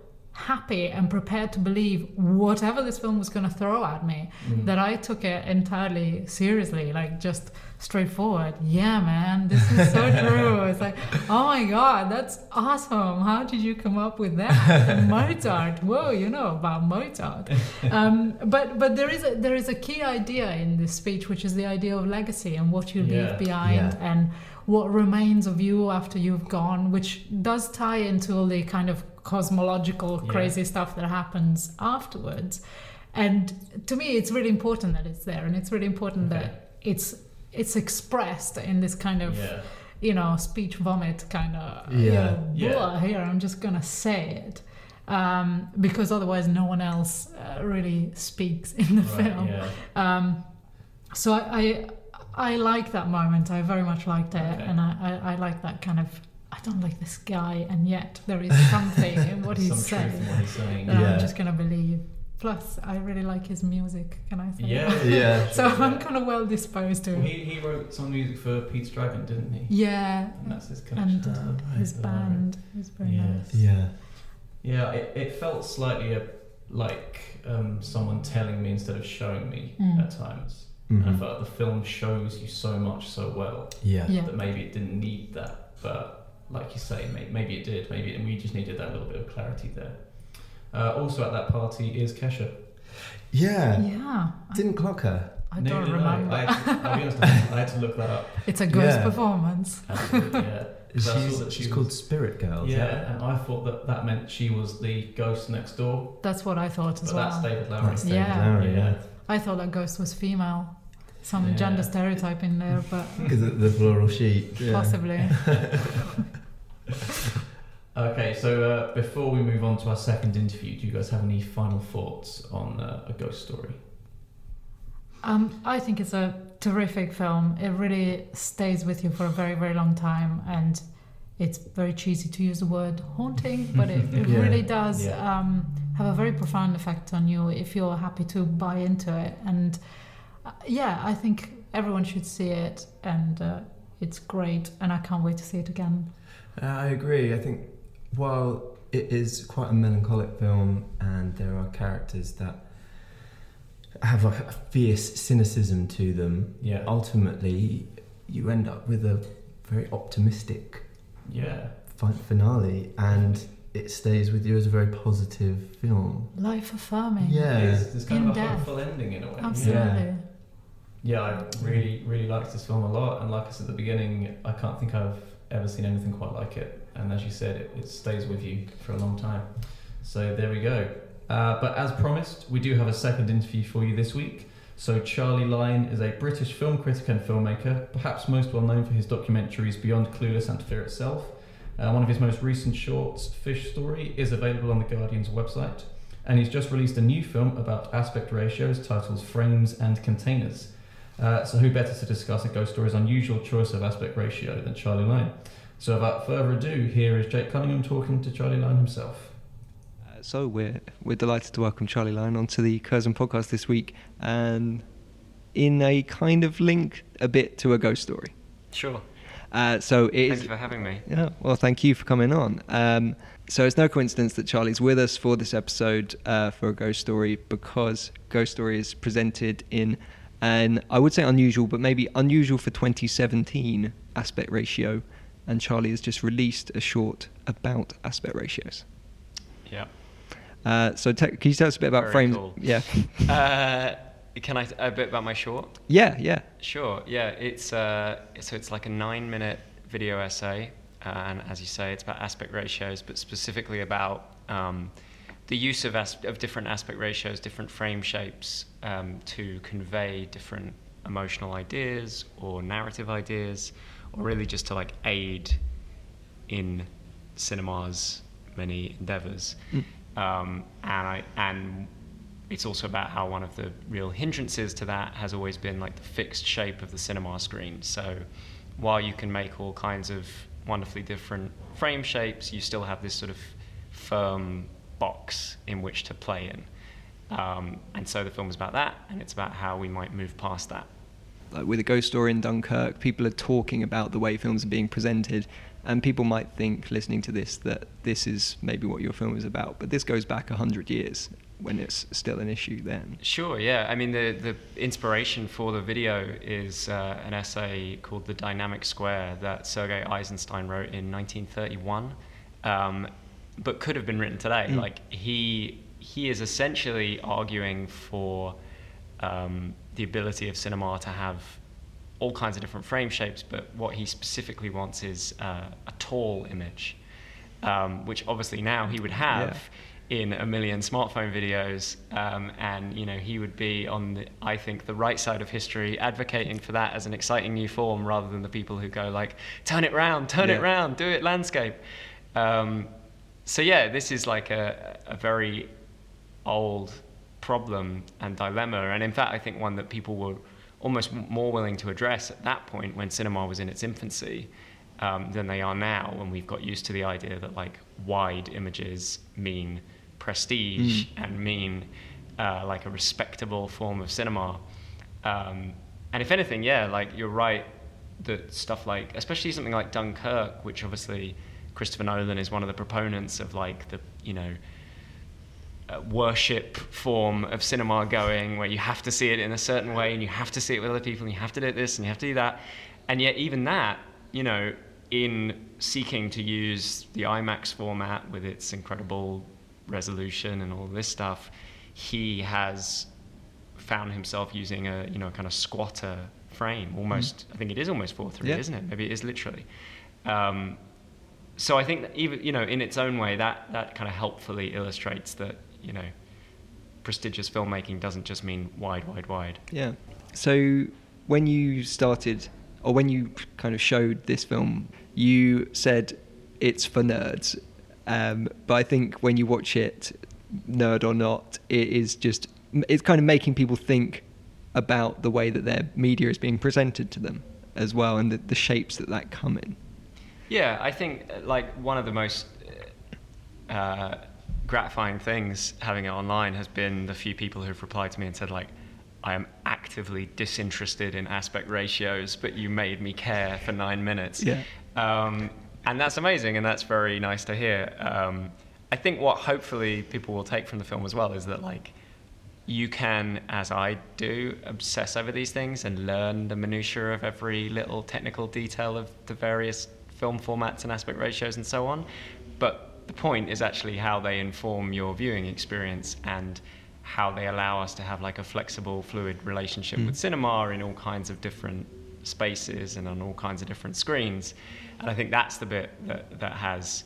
happy and prepared to believe whatever this film was going to throw at me Mm. that I took it entirely seriously, like just straightforward. Yeah, man, this is so true. It's like, oh my god, that's awesome. How did you come up with that? Mozart. Whoa, you know about Mozart. Um, but but there is a there is a key idea in this speech, which is the idea of legacy and what you Yeah, leave behind yeah. and what remains of you after you've gone, which does tie into all the kind of cosmological Yeah. crazy stuff that happens afterwards. And to me, it's really important that it's there, and it's really important Okay. that it's it's expressed in this kind of Yeah. you know speech vomit kind of you Yeah. know, Yeah. here i'm just gonna say it um, because otherwise no one else uh, really speaks in the Right. film Yeah. um, so I, I I like that moment. I very much liked it, Okay. and I, I, I like that kind of. I don't like this guy, and yet there is something in what he's Some truth saying in what he's saying. that Yeah. I'm just gonna believe. Plus, I really like his music. Can I say? Yeah. Yeah. so Yeah. I'm kind of well disposed to Well, he, he wrote some music for Pete's Dragon, didn't he? Yeah, And that's his connection. and to uh, his Peter band is very Yeah. nice. Yeah. Yeah, it, it felt slightly uh, like um, someone telling me instead of showing me Mm. at times. And I Mhm. felt the film shows you so much so well Yeah. Yeah. that maybe it didn't need that, but like you say, may, maybe it did. Maybe and we just needed that little bit of clarity there. Uh, also at that party is Kesha. Yeah. Yeah, Didn't clock her. I Neither don't remember. I. I had to, I'll be honest, I had to look that up. it's a ghost Yeah. performance. Absolutely, yeah. 'Cause She's, that she she's was- called Spirit Girl. is Yeah, and I thought that that meant she was the ghost next door. That's what I thought as But well. that's David Lowery. That's David Yeah. Lowery, yeah. I thought that ghost was female. Some Yeah. gender stereotype in there, but Because of the floral sheet. Yeah. possibly. Okay, so uh, before we move on to our second interview, do you guys have any final thoughts on uh, a ghost story? Um, I think it's a terrific film. It really stays with you for a very, very long time, and it's very cheesy to use the word haunting, but it, it Yeah. really does Yeah. um, have a very profound effect on you if you're happy to buy into it. And uh, yeah, I think everyone should see it, and uh, it's great, and I can't wait to see it again. Uh, I agree. I think while it is quite a melancholic film and there are characters that have like a fierce cynicism to them, Yeah. ultimately you end up with a very optimistic Yeah. finale and it stays with you as a very positive film. Life affirming. Yeah. It's, it's kind In of a depth. hopeful ending in a way. Absolutely. Yeah, I really, really liked this film a lot. And like I said at the beginning, I can't think I've ever seen anything quite like it. And as you said, it, it stays with you for a long time. So there we go. Uh, but as promised, we do have a second interview for you this week. So Charlie Lyne is a British film critic and filmmaker, perhaps most well known for his documentaries Beyond Clueless and Fear Itself. Uh, one of his most recent shorts, Fish Story, is available on the Guardian's website. And he's just released a new film about aspect ratios titled Frames and Containers. Uh, so who better to discuss a ghost story's unusual choice of aspect ratio than Charlie Lyne? So without further ado, here is Jake Cunningham talking to Charlie Lyne himself. Uh, so we're we're delighted to welcome Charlie Lyne onto the Curzon podcast this week, and in a kind of link a bit to a ghost story. Sure. Uh, so it Thank is. you for having me. Yeah, well, thank you for coming on. Um, so it's no coincidence that Charlie's with us for this episode uh, for a ghost story because Ghost Story is presented in an, I would say unusual, but maybe unusual for 2017 aspect ratio. And Charlie has just released a short about aspect ratios. Yeah. Uh, so te- can you tell us a bit about Very frames? cool. Yeah. Uh, can I a bit about my short? yeah, yeah. Sure. Yeah. It's uh, so it's like a nine-minute video essay, and as you say, it's about aspect ratios, but specifically about um, the use of as- of different aspect ratios, different frame shapes um, to convey different emotional ideas or narrative ideas, or really just to like aid in cinema's many endeavors. Um, and I and it's also about how one of the real hindrances to that has always been like the fixed shape of the cinema screen. So while you can make all kinds of wonderfully different frame shapes, you still have this sort of firm box in which to play in. Um, and so the film is about that, and it's about how we might move past that. like with a ghost story in Dunkirk, people are talking about the way films are being presented, and people might think, listening to this, that this is maybe what your film is about. But this goes back a hundred years when it's still an issue then. Sure, yeah. I mean, the, the inspiration for the video is uh, an essay called The Dynamic Square that Sergei Eisenstein wrote in 1931, um, but could have been written today. Mm. Like, he, he is essentially arguing for um, the ability of cinema to have all kinds of different frame shapes, but what he specifically wants is uh, a tall image, um, which obviously now he would have in a million smartphone videos, um, and you know he would be on the, I think the right side of history, advocating for that as an exciting new form, rather than the people who go like, turn it round, turn Yeah. it round, do it landscape. Um, so yeah, this is like a, a very old problem and dilemma, and in fact, I think one that people were almost more willing to address at that point when cinema was in its infancy um, than they are now, when we've got used to the idea that like wide images mean prestige and mean uh, like a respectable form of cinema. Um, and if anything, yeah, like you're right that stuff like, especially something like Dunkirk, which obviously Christopher Nolan is one of the proponents of like the, you know, uh, worship form of cinema going where you have to see it in a certain way and you have to see it with other people and you have to do this and you have to do that. And yet, even that, you know, in seeking to use the IMAX format with its incredible resolution and all this stuff, he has found himself using a, you know, kind of squatter frame, almost, I think it is almost 4 3, Yeah. isn't it? Maybe it is literally. Um, so I think that even you know in its own way that that kind of helpfully illustrates that you know prestigious filmmaking doesn't just mean wide, wide, wide. Yeah. So when you started, or when you kind of showed this film, you said it's for nerds. Um, but I think when you watch it, nerd or not, it is just it's kind of making people think about the way that their media is being presented to them as well, and the, the shapes that that come in. Yeah, I think uh, like one of the most uh, gratifying things having it online has been the few people who've replied to me and said like, I am actively disinterested in aspect ratios, but you made me care for nine minutes. Yeah. Um, and that's amazing, and that's very nice to hear. Um, I think what hopefully people will take from the film as well is that like you can, as I do, obsess over these things and learn the minutiae of every little technical detail of the various film formats and aspect ratios and so on. But the point is actually how they inform your viewing experience and how they allow us to have like a flexible, fluid relationship Mm. with cinema in all kinds of different spaces and on all kinds of different screens. And I think that's the bit that, that has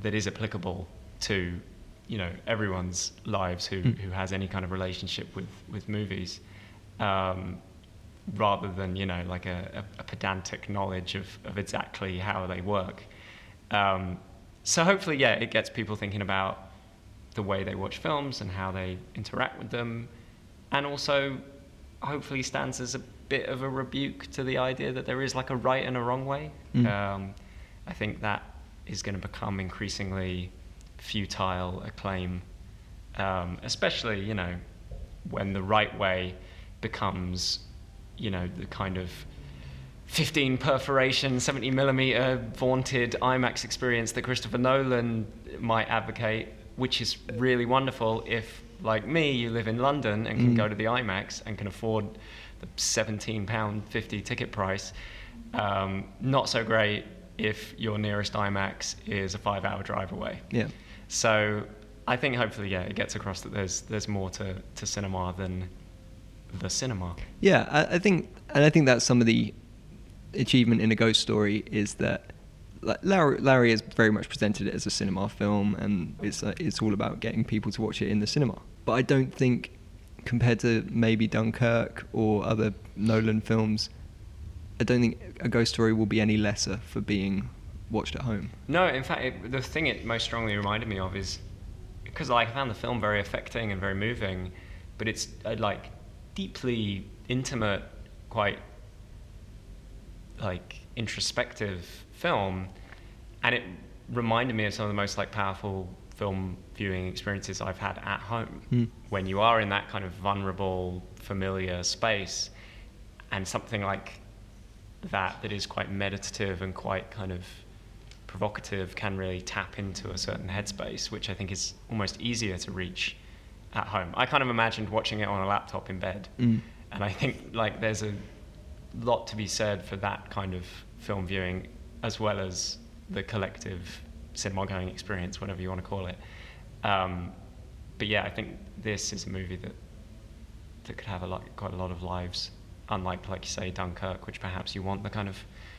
that is applicable to you know everyone's lives who, Mm. who has any kind of relationship with with movies um, rather than you know like a, a, pedantic knowledge of, of exactly how they work. Um, so hopefully yeah it gets people thinking about the way they watch films and how they interact with them. And also hopefully stands as a bit of a rebuke to the idea that there is like a right and a wrong way. Mm. um, I think that is going to become increasingly futile a claim, um, especially you know when the right way becomes you know the kind of 15 perforation 70 millimeter vaunted IMAX experience that Christopher Nolan might advocate, which is really wonderful if like me you live in London and can Mm. go to the IMAX and can afford the 17 pound 50 ticket price. Um, not so great if your nearest IMAX is a five hour drive away. Yeah. So I think hopefully, yeah, it gets across that there's there's more to, to cinema than the cinema. Yeah, I, I think, and I think that's some of the achievement in a ghost story is that like, Lowery, Lowery has very much presented it as a cinema film, and it's uh, it's all about getting people to watch it in the cinema. But I don't think, compared to maybe Dunkirk or other Nolan films, I don't think a ghost story will be any lesser for being watched at home. No, in fact, it, the thing it most strongly reminded me of is because like, I found the film very affecting and very moving, but it's uh, like deeply intimate, quite like introspective film, and it reminded me of some of the most like powerful film viewing experiences I've had at home. Hmm. When you are in that kind of vulnerable, familiar space, and something like that that is quite meditative and quite kind of provocative can really tap into a certain headspace, which I think is almost easier to reach at home. I kind of imagined watching it on a laptop in bed, Mm. and I think like there's a lot to be said for that kind of film viewing, as well as the collective cinema going experience, whatever you want to call it. Um, but yeah, I think this is a movie that that could have a lot, quite a lot of lives. Unlike, like you say, Dunkirk, which perhaps you want the kind of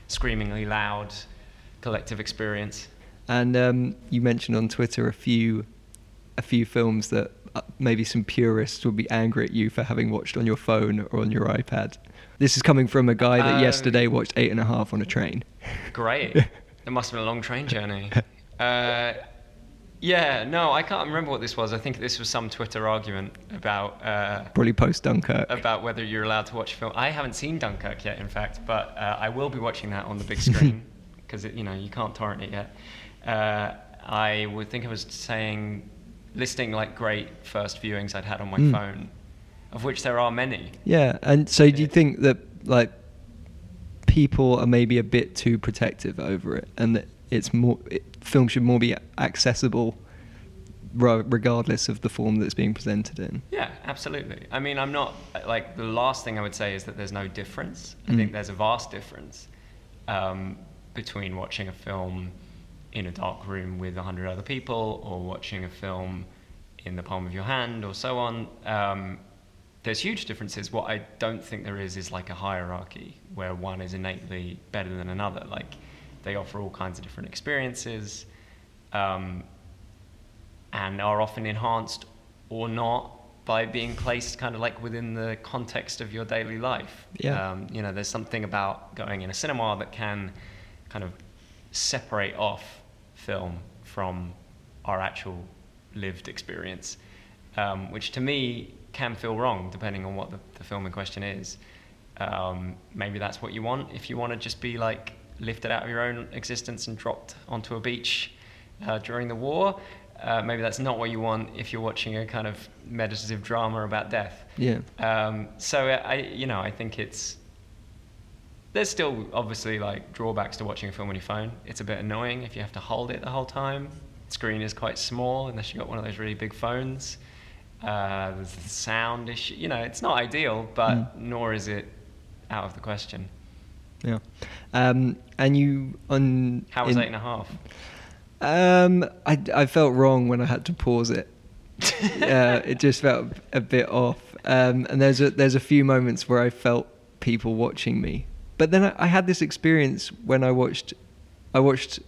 screamingly loud collective experience. And um, you mentioned on Twitter a few a few films that maybe some purists would be angry at you for having watched on your phone or on your iPad. This is coming from a guy that Um, yesterday watched eight and a half on a train. Great. it must have been a long train journey. Uh, yeah, no, I can't remember what this was. I think this was some Twitter argument about uh, Probably post Dunkirk. about whether you're allowed to watch film. I haven't seen Dunkirk yet, in fact, but uh, I will be watching that on the big screen because you know you can't torrent it yet. Uh, I would think I was saying listing like great first viewings I'd had on my Mm. phone, of which there are many. Yeah, and so do you think that like people are maybe a bit too protective over it, and that it's more it, film should more be accessible, regardless of the form that it's being presented in? Yeah, absolutely. I mean, I'm not like the last thing I would say is that there's no difference. I Mm. think there's a vast difference um, between watching a film in a dark room with a hundred other people or watching a film in the palm of your hand or so on. Um, there's huge differences. What I don't think there is is like a hierarchy where one is innately better than another. Like they offer all kinds of different experiences, um, and are often enhanced or not by being placed kind of like within the context of your daily life. Yeah. Um, you know, there's something about going in a cinema that can kind of separate off film from our actual lived experience, um, which to me can feel wrong depending on what the, the film in question is. Um, maybe that's what you want. If you want to just be like lifted out of your own existence and dropped onto a beach uh, during the war, uh, maybe that's not what you want if you're watching a kind of meditative drama about death. Yeah. Um, so I, you know, I think it's there's still obviously like drawbacks to watching a film on your phone. It's a bit annoying if you have to hold it the whole time. The screen is quite small unless you've got one of those really big phones. Uh, there's the sound issue. You know, it's not ideal, but Mm. nor is it out of the question. Yeah. Um, and you on How was in- eight and a half? Um, I, I felt wrong when I had to pause it. uh, it just felt a bit off. Um, and there's a there's a few moments where I felt people watching me. But then I, I had this experience when I watched, I watched,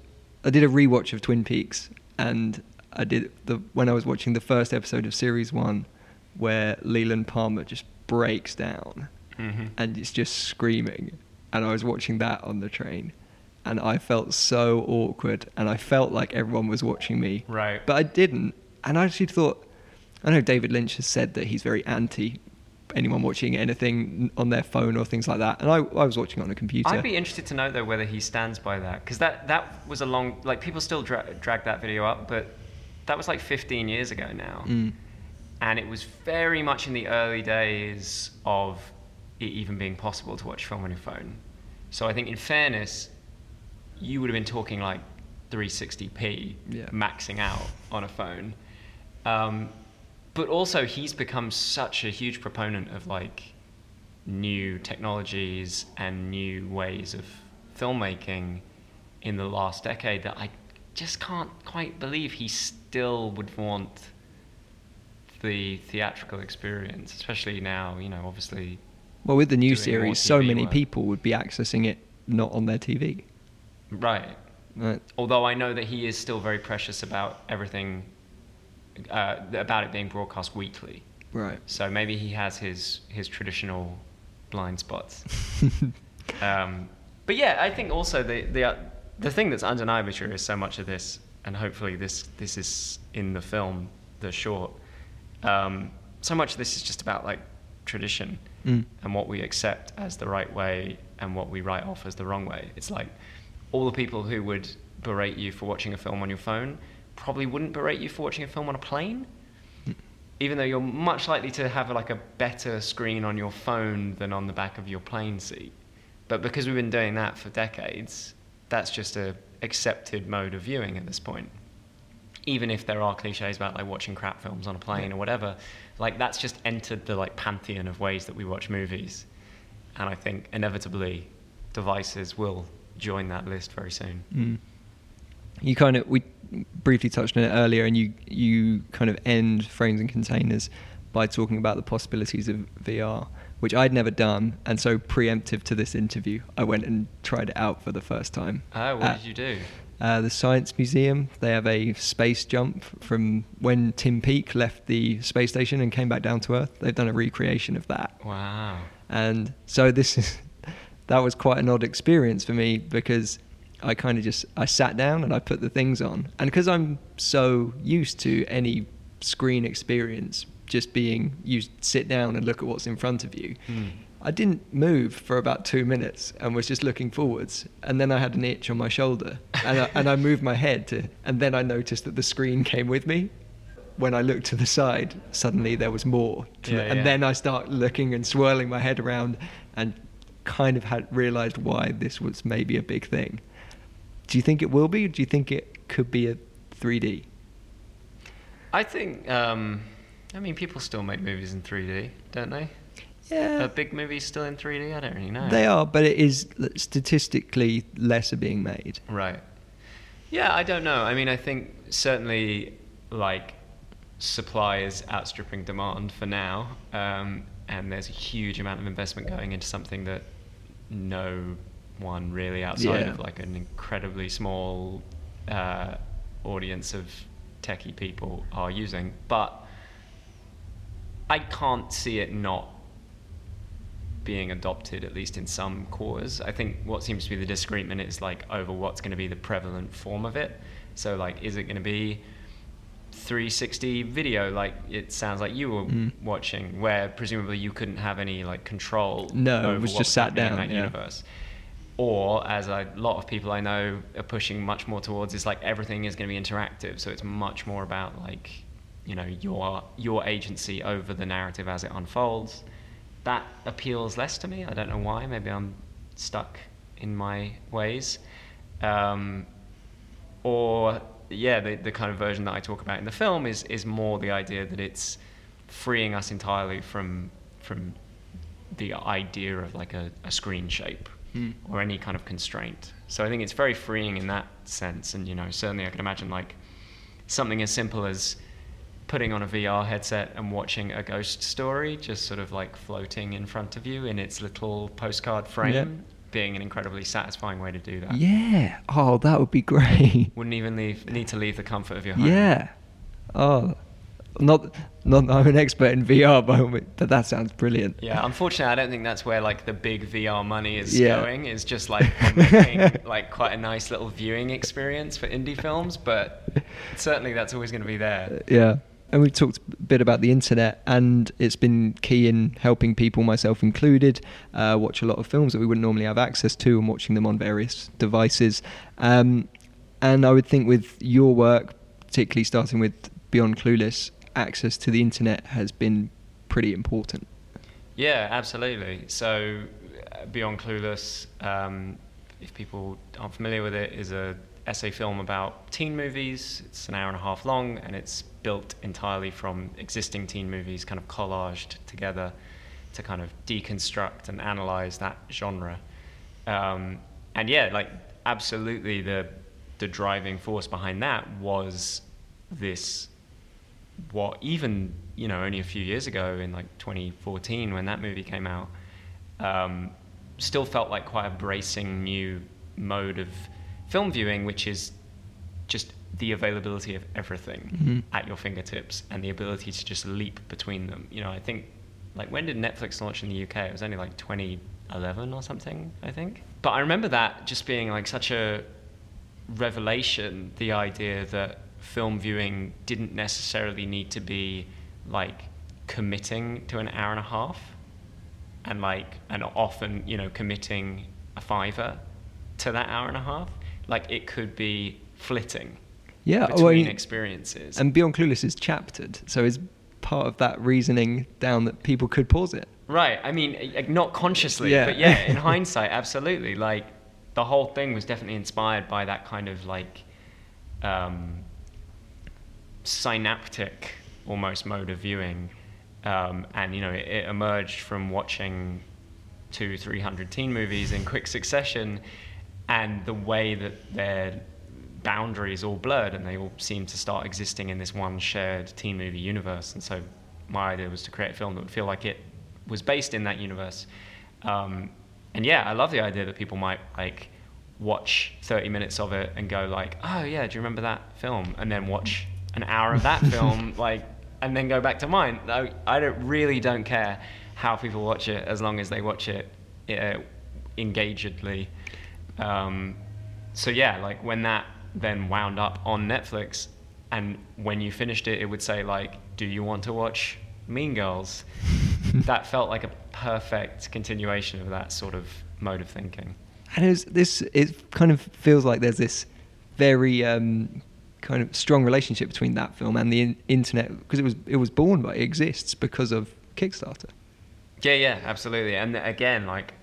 I did a rewatch of Twin Peaks, and I did the when I was watching the first episode of series one, where Leland Palmer just breaks down, Mhm. and it's just screaming, and I was watching that on the train, and I felt so awkward, and I felt like everyone was watching me, Right. but I didn't, and I actually thought, I know David Lynch has said that he's very anti anyone watching anything on their phone or things like that, and I, I was watching on a computer. I'd be interested to know though whether he stands by that because that that was a long like people still dra- drag that video up, but that was like 15 years ago now, Mm. and it was very much in the early days of it even being possible to watch film on your phone. So I think, in fairness, you would have been talking like 360p, Yeah. maxing out on a phone. Um, but also, he's become such a huge proponent of like new technologies and new ways of filmmaking in the last decade that I just can't quite believe he still would want the theatrical experience, especially now, you know, obviously. Well, with the new series, so many work. people would be accessing it not on their TV. Right. Right. Although I know that he is still very precious about everything, uh, about it being broadcast weekly. Right. So maybe he has his his traditional blind spots. um, but yeah, I think also the the uh, the thing that's undeniably true is so much of this, and hopefully this this is in the film, the short. Um, so much of this is just about like tradition Mm. and what we accept as the right way and what we write off as the wrong way. It's like all the people who would berate you for watching a film on your phone probably wouldn't berate you for watching a film on a plane even though you're much likely to have like a better screen on your phone than on the back of your plane seat. But because we've been doing that for decades, that's just a accepted mode of viewing at this point. Even if there are cliches about like watching crap films on a plane or whatever, like that's just entered the like pantheon of ways that we watch movies. And I think inevitably devices will join that list very soon. Mm. You kind of we briefly touched on it earlier, and you you kind of end frames and containers by talking about the possibilities of VR, which I'd never done, and so preemptive to this interview, I went and tried it out for the first time. Oh, what at, did you do? Uh, the Science Museum. They have a space jump from when Tim Peake left the space station and came back down to Earth. They've done a recreation of that. Wow. And so this is that was quite an odd experience for me because I kind of just I sat down and I put the things on, and because I'm so used to any screen experience just being you sit down and look at what's in front of you. Hmm. I didn't move for about two minutes and was just looking forwards, and then I had an itch on my shoulder, and I, and I moved my head to, and then I noticed that the screen came with me. When I looked to the side, suddenly there was more, Yeah, and yeah. then I start looking and swirling my head around, and kind of had realized why this was maybe a big thing. Do you think it will be? Or do you think it could be a 3D? I think, um, I mean, people still make movies in 3D, don't they? Yeah. Are big movies still in 3D? I don't really know. They are, but it is statistically less are being made. Right. Yeah, I don't know. I mean, I think certainly like supply is outstripping demand for now, um, and there's a huge amount of investment going into something that no one really outside Yeah. of like an incredibly small uh, audience of techie people are using. But I can't see it not being adopted, at least in some quarters. I think what seems to be the disagreement is like over what's going to be the prevalent form of it. So, like, is it going to be 360 video, like it sounds like you were Mm. watching, where presumably you couldn't have any like control? No, it was just sat down, in that yeah. universe. Or, as a lot of people I know are pushing much more towards, is like everything is going to be interactive. So it's much more about like, you know, your your agency over the narrative as it unfolds. That appeals less to me. I don't know why. Maybe I'm stuck in my ways. Um, or yeah, the, the kind of version that I talk about in the film is is more the idea that it's freeing us entirely from from the idea of like a, a screen shape Or any kind of constraint. So I think it's very freeing in that sense. And you know, certainly I can imagine like something as simple as putting on a VR headset and watching a ghost story just sort of like floating in front of you in its little postcard frame Yeah. being an incredibly satisfying way to do that. Yeah. Oh, that would be great. Wouldn't even leave, need to leave the comfort of your home. Yeah. Oh, not not I'm an expert in VR, but that sounds brilliant. Yeah, unfortunately, I don't think that's where like the big VR money is Yeah. going. Is just like making like quite a nice little viewing experience for indie films, but certainly that's always going to be there. Yeah. And we've talked a bit about the internet, and it's been key in helping people, myself included, uh, watch a lot of films that we wouldn't normally have access to and watching them on various devices. Um, and I would think with your work, particularly starting with Beyond Clueless, access to the internet has been pretty important. Yeah, absolutely. So, uh, Beyond Clueless, um, if people aren't familiar with it, is a essay film about teen movies. It's an hour and a half long, and it's built entirely from existing teen movies, kind of collaged together to kind of deconstruct and analyze that genre. Um, and yeah, like absolutely, the the driving force behind that was this what even you know only a few years ago in like 2014 when that movie came out um, still felt like quite a bracing new mode of film viewing which is just the availability of everything Mhm. at your fingertips and the ability to just leap between them. You know i think like when did netflix launch in the uk it was only like 2011 or something i think. But i remember that just being like such a revelation the idea that film viewing didn't necessarily need to be like committing to an hour and a half and like and often you know committing a fiver to that hour and a half like it could be flitting Yeah, between well, experiences And Beyond Clueless is chaptered, so is part of that reasoning down that people could pause it. Right. I mean, eh, not consciously, Yeah. but yeah, in hindsight, absolutely. Like the whole thing was definitely inspired by that kind of like um, synaptic almost mode of viewing, um, and you know, it, it emerged from watching two, three hundred teen movies in quick succession, and the way that their boundaries all blurred and they all seemed to start existing in this one shared teen movie universe. And so my idea was to create a film that would feel like it was based in that universe. Um, and yeah, I love the idea that people might like watch 30 minutes of it and go like, oh yeah, do you remember that film? And then watch an hour of that film, like, and then go back to mine. I, I don't really don't care how people watch it as long as they watch it uh, engagedly. Um, so yeah, like when that then wound up on Netflix, and when you finished it, it would say like, "Do you want to watch Mean Girls?" that felt like a perfect continuation of that sort of mode of thinking. And it was this. It kind of feels like there's this very um, kind of strong relationship between that film and the in- internet because it was it was born by it exists because of Kickstarter. Yeah, yeah, absolutely. And again, like,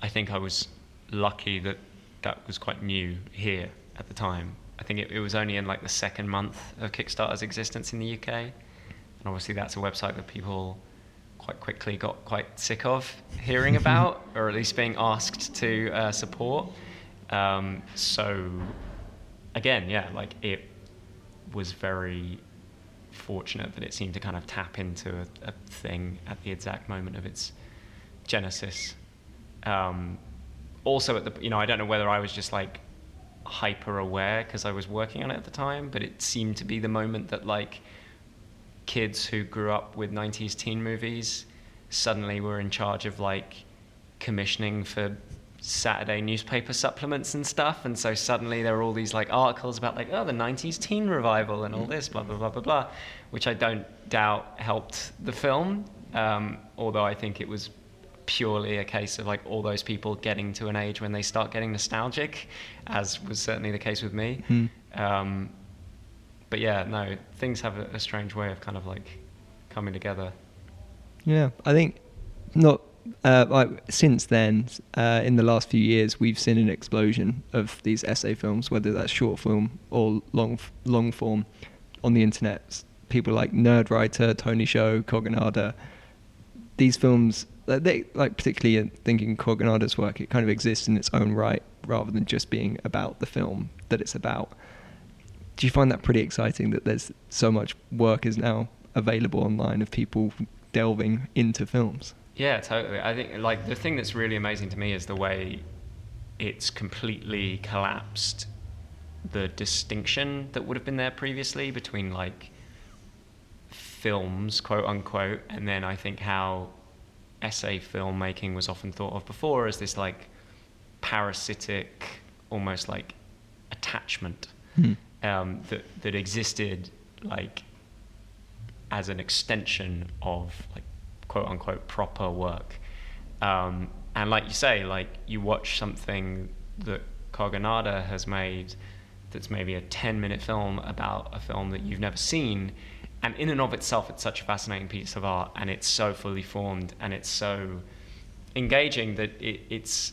I think I was lucky that that was quite new here at the time. I think it, it was only in like the second month of Kickstarter's existence in the UK. And obviously, that's a website that people quite quickly got quite sick of hearing about, or at least being asked to uh, support. Um, so, again, yeah, like it was very fortunate that it seemed to kind of tap into a, a thing at the exact moment of its genesis. Um, also at the you know I don't know whether I was just like hyper aware because I was working on it at the time, but it seemed to be the moment that like kids who grew up with 90s teen movies suddenly were in charge of like commissioning for Saturday newspaper supplements and stuff, and so suddenly there were all these like articles about like oh the '90s teen revival and all this blah blah blah blah blah, which I don't doubt helped the film. Um, although I think it was purely a case of like all those people getting to an age when they start getting nostalgic, as was certainly the case with me. Hmm. Um, but yeah, no, things have a, a strange way of kind of like coming together. Yeah, I think not. Uh, like since then, uh, in the last few years, we've seen an explosion of these essay films, whether that's short film or long long form, on the internet. People like Nerdwriter, Tony Zhou, Kogonada. These films, they like particularly thinking Kogonada's work, it kind of exists in its own right, rather than just being about the film that it's about. Do you find that pretty exciting that there's so much work is now available online of people delving into films? Yeah, totally. I think like the thing that's really amazing to me is the way it's completely collapsed the distinction that would have been there previously between like films, quote unquote, and then I think how essay filmmaking was often thought of before as this like parasitic, almost like attachment Hmm. um, that that existed like as an extension of like quote unquote proper work. Um, and like you say, like you watch something that Kogonada has made that's maybe a 10 minute film about a film that you've never seen. And in and of itself, it's such a fascinating piece of art and it's so fully formed and it's so engaging that it, it's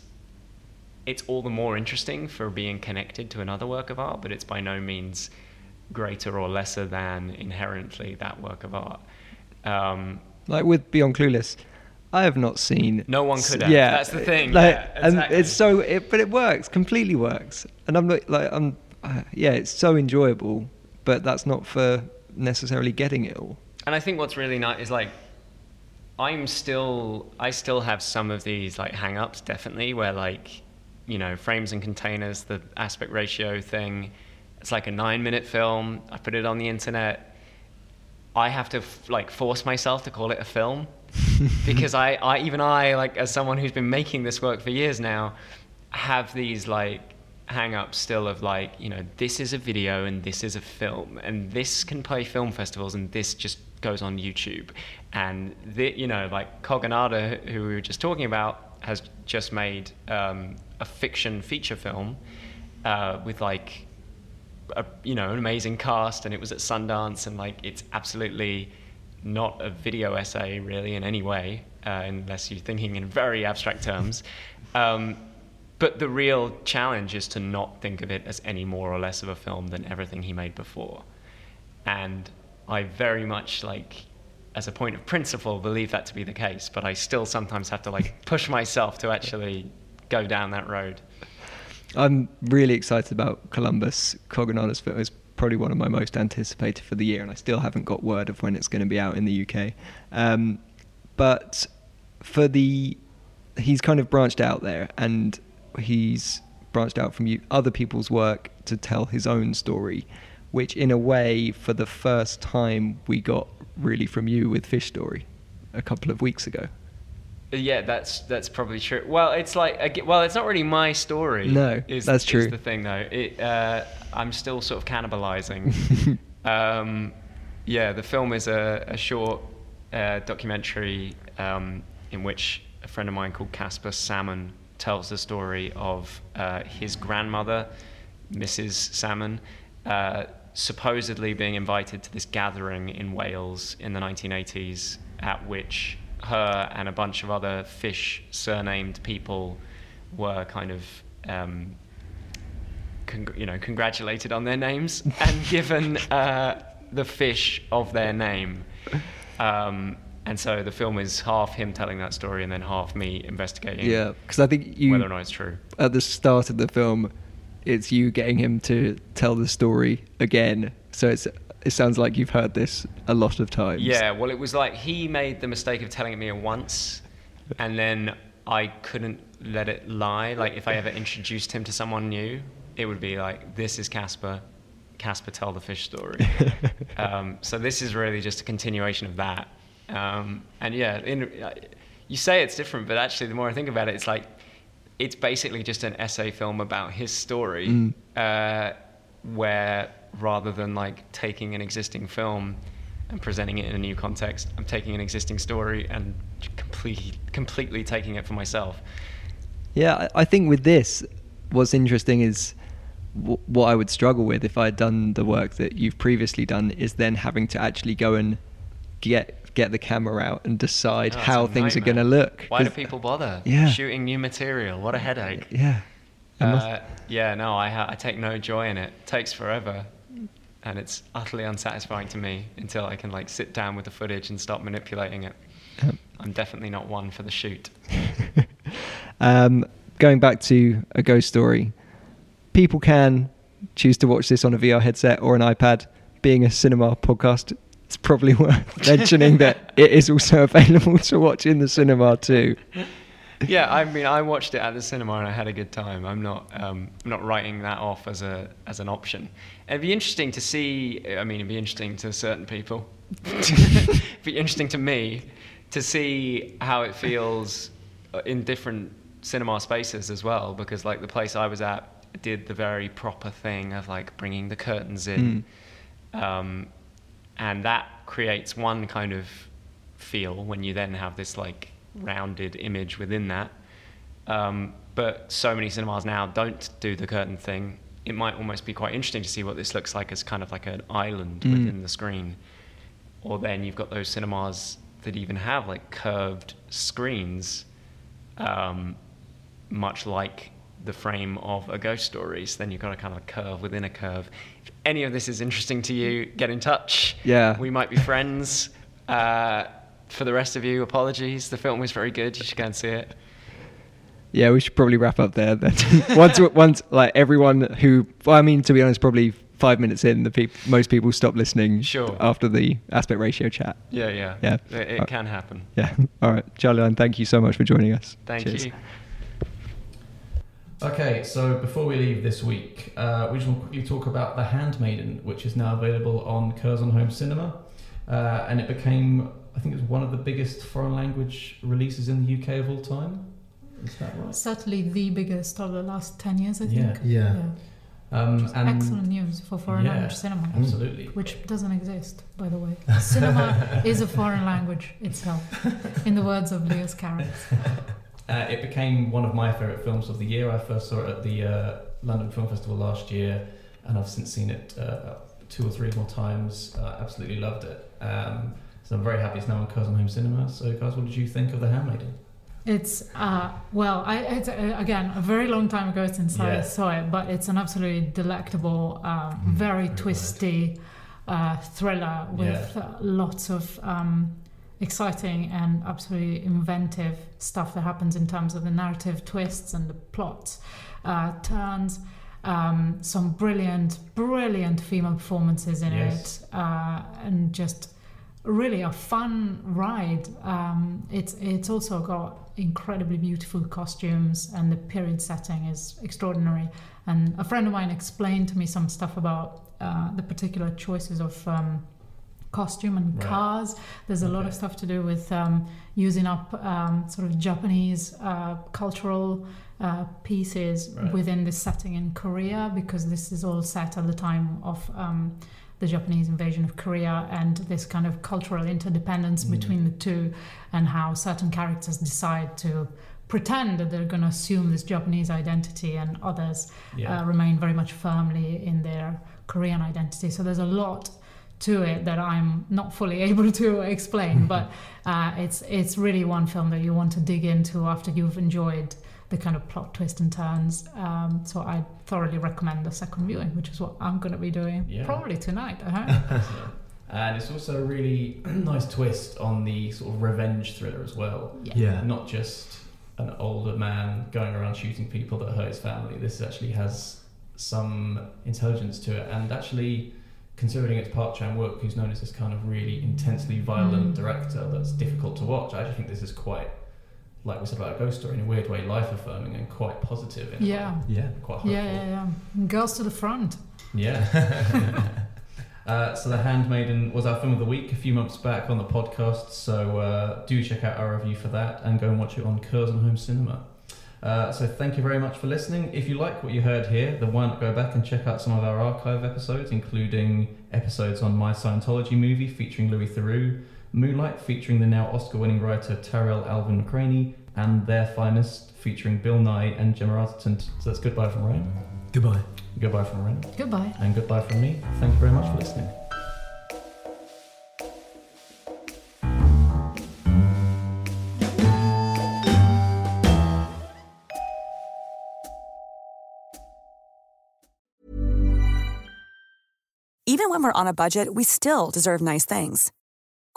it's all the more interesting for being connected to another work of art, but it's by no means greater or lesser than inherently that work of art. Um, Like with Beyond Clueless, I have not seen. No one could have. Yeah, That's the thing. Like, Yeah, and it's so, it, but it works completely works, and I'm not like I'm. Uh, yeah, it's so enjoyable, but that's not for necessarily getting it all. and I think what's really nice is like I'm still I still have some of these like hang-ups definitely where like you know frames and containers the aspect ratio thing it's like a 9 minute film I put it on the internet I have to f- like force myself to call it a film. Because I, I even I like as someone who's been making this work for years now have these like hang ups still of like you know this is a video and this is a film and this can play film festivals and this just goes on YouTube. And the, you know like Kogonada who we were just talking about has just made um, a fiction feature film uh, with like a, you know an amazing cast and it was at Sundance and like it's absolutely not a video essay really in any way uh, unless you're thinking in very abstract terms. Um, but the real challenge is to not think of it as any more or less of a film than everything he made before. And I very much like as a point of principle believe that to be the case but I still sometimes have to like push myself to actually go down that road I'm really excited about Columbus. Kogonada's film is probably one of my most anticipated for the year, and I still haven't got word of when it's going to be out in the UK. Um, but for the, he's kind of branched out there, and he's branched out from you, other people's work to tell his own story, which in a way, for the first time, we got really from you with Fish Story a couple of weeks ago. Yeah, that's that's probably true. Well, it's like well, it's not really my story. No, is, that's is true. the thing though. It, uh, I'm still sort of cannibalizing. um, yeah, the film is a, a short uh, documentary um, in which a friend of mine called Caspar Salmon tells the story of uh, his grandmother, Mrs. Salmon, uh, supposedly being invited to this gathering in Wales in the 1980s, at which her and a bunch of other fish surnamed people were kind of um, con- you know congratulated on their names and given uh, the fish of their name um, and so the film is half him telling that story and then half me investigating Yeah, because I think you whether or not it's true at the start of the film, it's you getting him to tell the story again. So it's it sounds like you've heard this a lot of times. Yeah, well, it was like he made the mistake of telling it me once, and then I couldn't let it lie. Like if I ever introduced him to someone new, it would be like, "This is Caspar. Caspar, tell the fish story." um, so this is really just a continuation of that. Um, and yeah, in, uh, you say it's different, but actually, the more I think about it, it's like it's basically just an essay film about his story, Mm. uh, where rather than like taking an existing film and presenting it in a new context, I'm taking an existing story and completely, completely taking it for myself. Yeah, I think with this, what's interesting is w- what I would struggle with if I had done the work that you've previously done is then having to actually go and get get the camera out and decide Oh, how things are going to look. Why do people bother? Yeah. Shooting new material. What a headache. Yeah. Uh, yeah, no, I, ha- I take no joy in it. It takes forever. And it's utterly unsatisfying to me until I can like sit down with the footage and start manipulating it. I'm definitely not one for the shoot. um, going back to a ghost story, people can choose to watch this on a VR headset or an iPad. Being a cinema podcast, it's probably worth mentioning that it is also available to watch in the cinema too. yeah, I mean, I watched it at the cinema and I had a good time. I'm not, um, I'm not writing that off as a as an option. It'd be interesting to see. I mean, it'd be interesting to certain people. it'd be interesting to me to see how it feels uh, in different cinema spaces as well. Because like the place I was at did the very proper thing of like bringing the curtains in, um, and that creates one kind of feel when you then have this like rounded image within that. Um, but so many cinemas now don't do the curtain thing. It might almost be quite interesting to see what this looks like as kind of like an island Mm. within the screen. Or then you've got those cinemas that even have like curved screens, um, much like the frame of a ghost story. So then you've got a kind of a curve within a curve. If any of this is interesting to you, get in touch. Yeah. We might be friends. Uh, for the rest of you, apologies. The film was very good. You should go and see it. Yeah, we should probably wrap up there. Then once, once, like everyone who, I mean, to be honest, probably five minutes in, the peop- most people stop listening Sure. after the aspect ratio chat. Yeah, yeah. Yeah. It, it Uh, can happen. Yeah. All right, Charlie, Lyne, thank you so much for joining us. Thank Cheers. you. Okay, so before we leave this week, uh, we just want to quickly talk about The Handmaiden, which is now available on Curzon Home Cinema. Uh, and it became, I think it was one of the biggest foreign language releases in the UK of all time. Is that right? Certainly the biggest of the last 10 years, I Yeah. think. Yeah. Um, Which excellent news for foreign yeah, language cinema. Absolutely. Which doesn't exist, by the way. Cinema is a foreign language itself, in the words of Lewis Carroll. Uh, it became one of my favourite films of the year. I first saw it at the uh, London Film Festival last year, and I've since seen it uh, two or three more times. Uh, absolutely loved it. Um, so I'm very happy it's now on Curzon Home Cinema. So, guys, what did you think of The Handmaiden? It's uh, well, I, it's uh, again a very long time ago since I saw it, but it's an absolutely delectable, um, Mm, very very twisty uh, thriller with Yeah. lots of um, exciting and absolutely inventive stuff that happens in terms of the narrative twists and the plot uh, turns. Um, some brilliant, brilliant female performances in Yes. it, uh, and just really a fun ride. Um, it's it's also got incredibly beautiful costumes, and the period setting is extraordinary. And a friend of mine explained to me some stuff about uh, the particular choices of um, costume and Right. cars. There's a lot of stuff to do with um, using up um, sort of Japanese uh, cultural uh, pieces Right. within the setting in Korea because this is all set at the time of um, the Japanese invasion of Korea and this kind of cultural interdependence Mm. between the two and how certain characters decide to pretend that they're going to assume this Japanese identity and others Yeah. uh, remain very much firmly in their Korean identity. So there's a lot to it that I'm not fully able to explain, but uh, it's it's really one film that you want to dig into after you've enjoyed the kind of plot twist and turns. Um, so I thoroughly recommend the second viewing, which is what I'm going to be doing Yeah. probably tonight. I hope. Excellent. And it's also a really nice twist on the sort of revenge thriller as well. Yeah. Not just an older man going around shooting people that hurt his family. This actually has some intelligence to it, and actually, considering it's Park Chan Wook, who's known as this kind of really intensely violent Mm. director that's difficult to watch, I actually think this is quite like we said about a ghost story, in a weird way, life affirming and quite positive. In Yeah. way. Yeah. quite hopeful. Yeah, yeah, yeah. Girls to the front. Yeah. uh, so The Handmaiden was our film of the week a few months back on the podcast. So uh, do check out our review for that and go and watch it on Curzon Home Cinema. Uh, so thank you very much for listening. If you like what you heard here, then why not go back and check out some of our archive episodes, including episodes on My Scientology movie featuring Louis Theroux, Moonlight featuring the now Oscar-winning writer Tarell Alvin McCraney, and Their Finest featuring Bill Nighy and Gemma Arterton. So that's goodbye from Ryan, Goodbye. goodbye from Ryan. Goodbye. and goodbye from me. Thank you very much for listening. Even when we're on a budget, we still deserve nice things.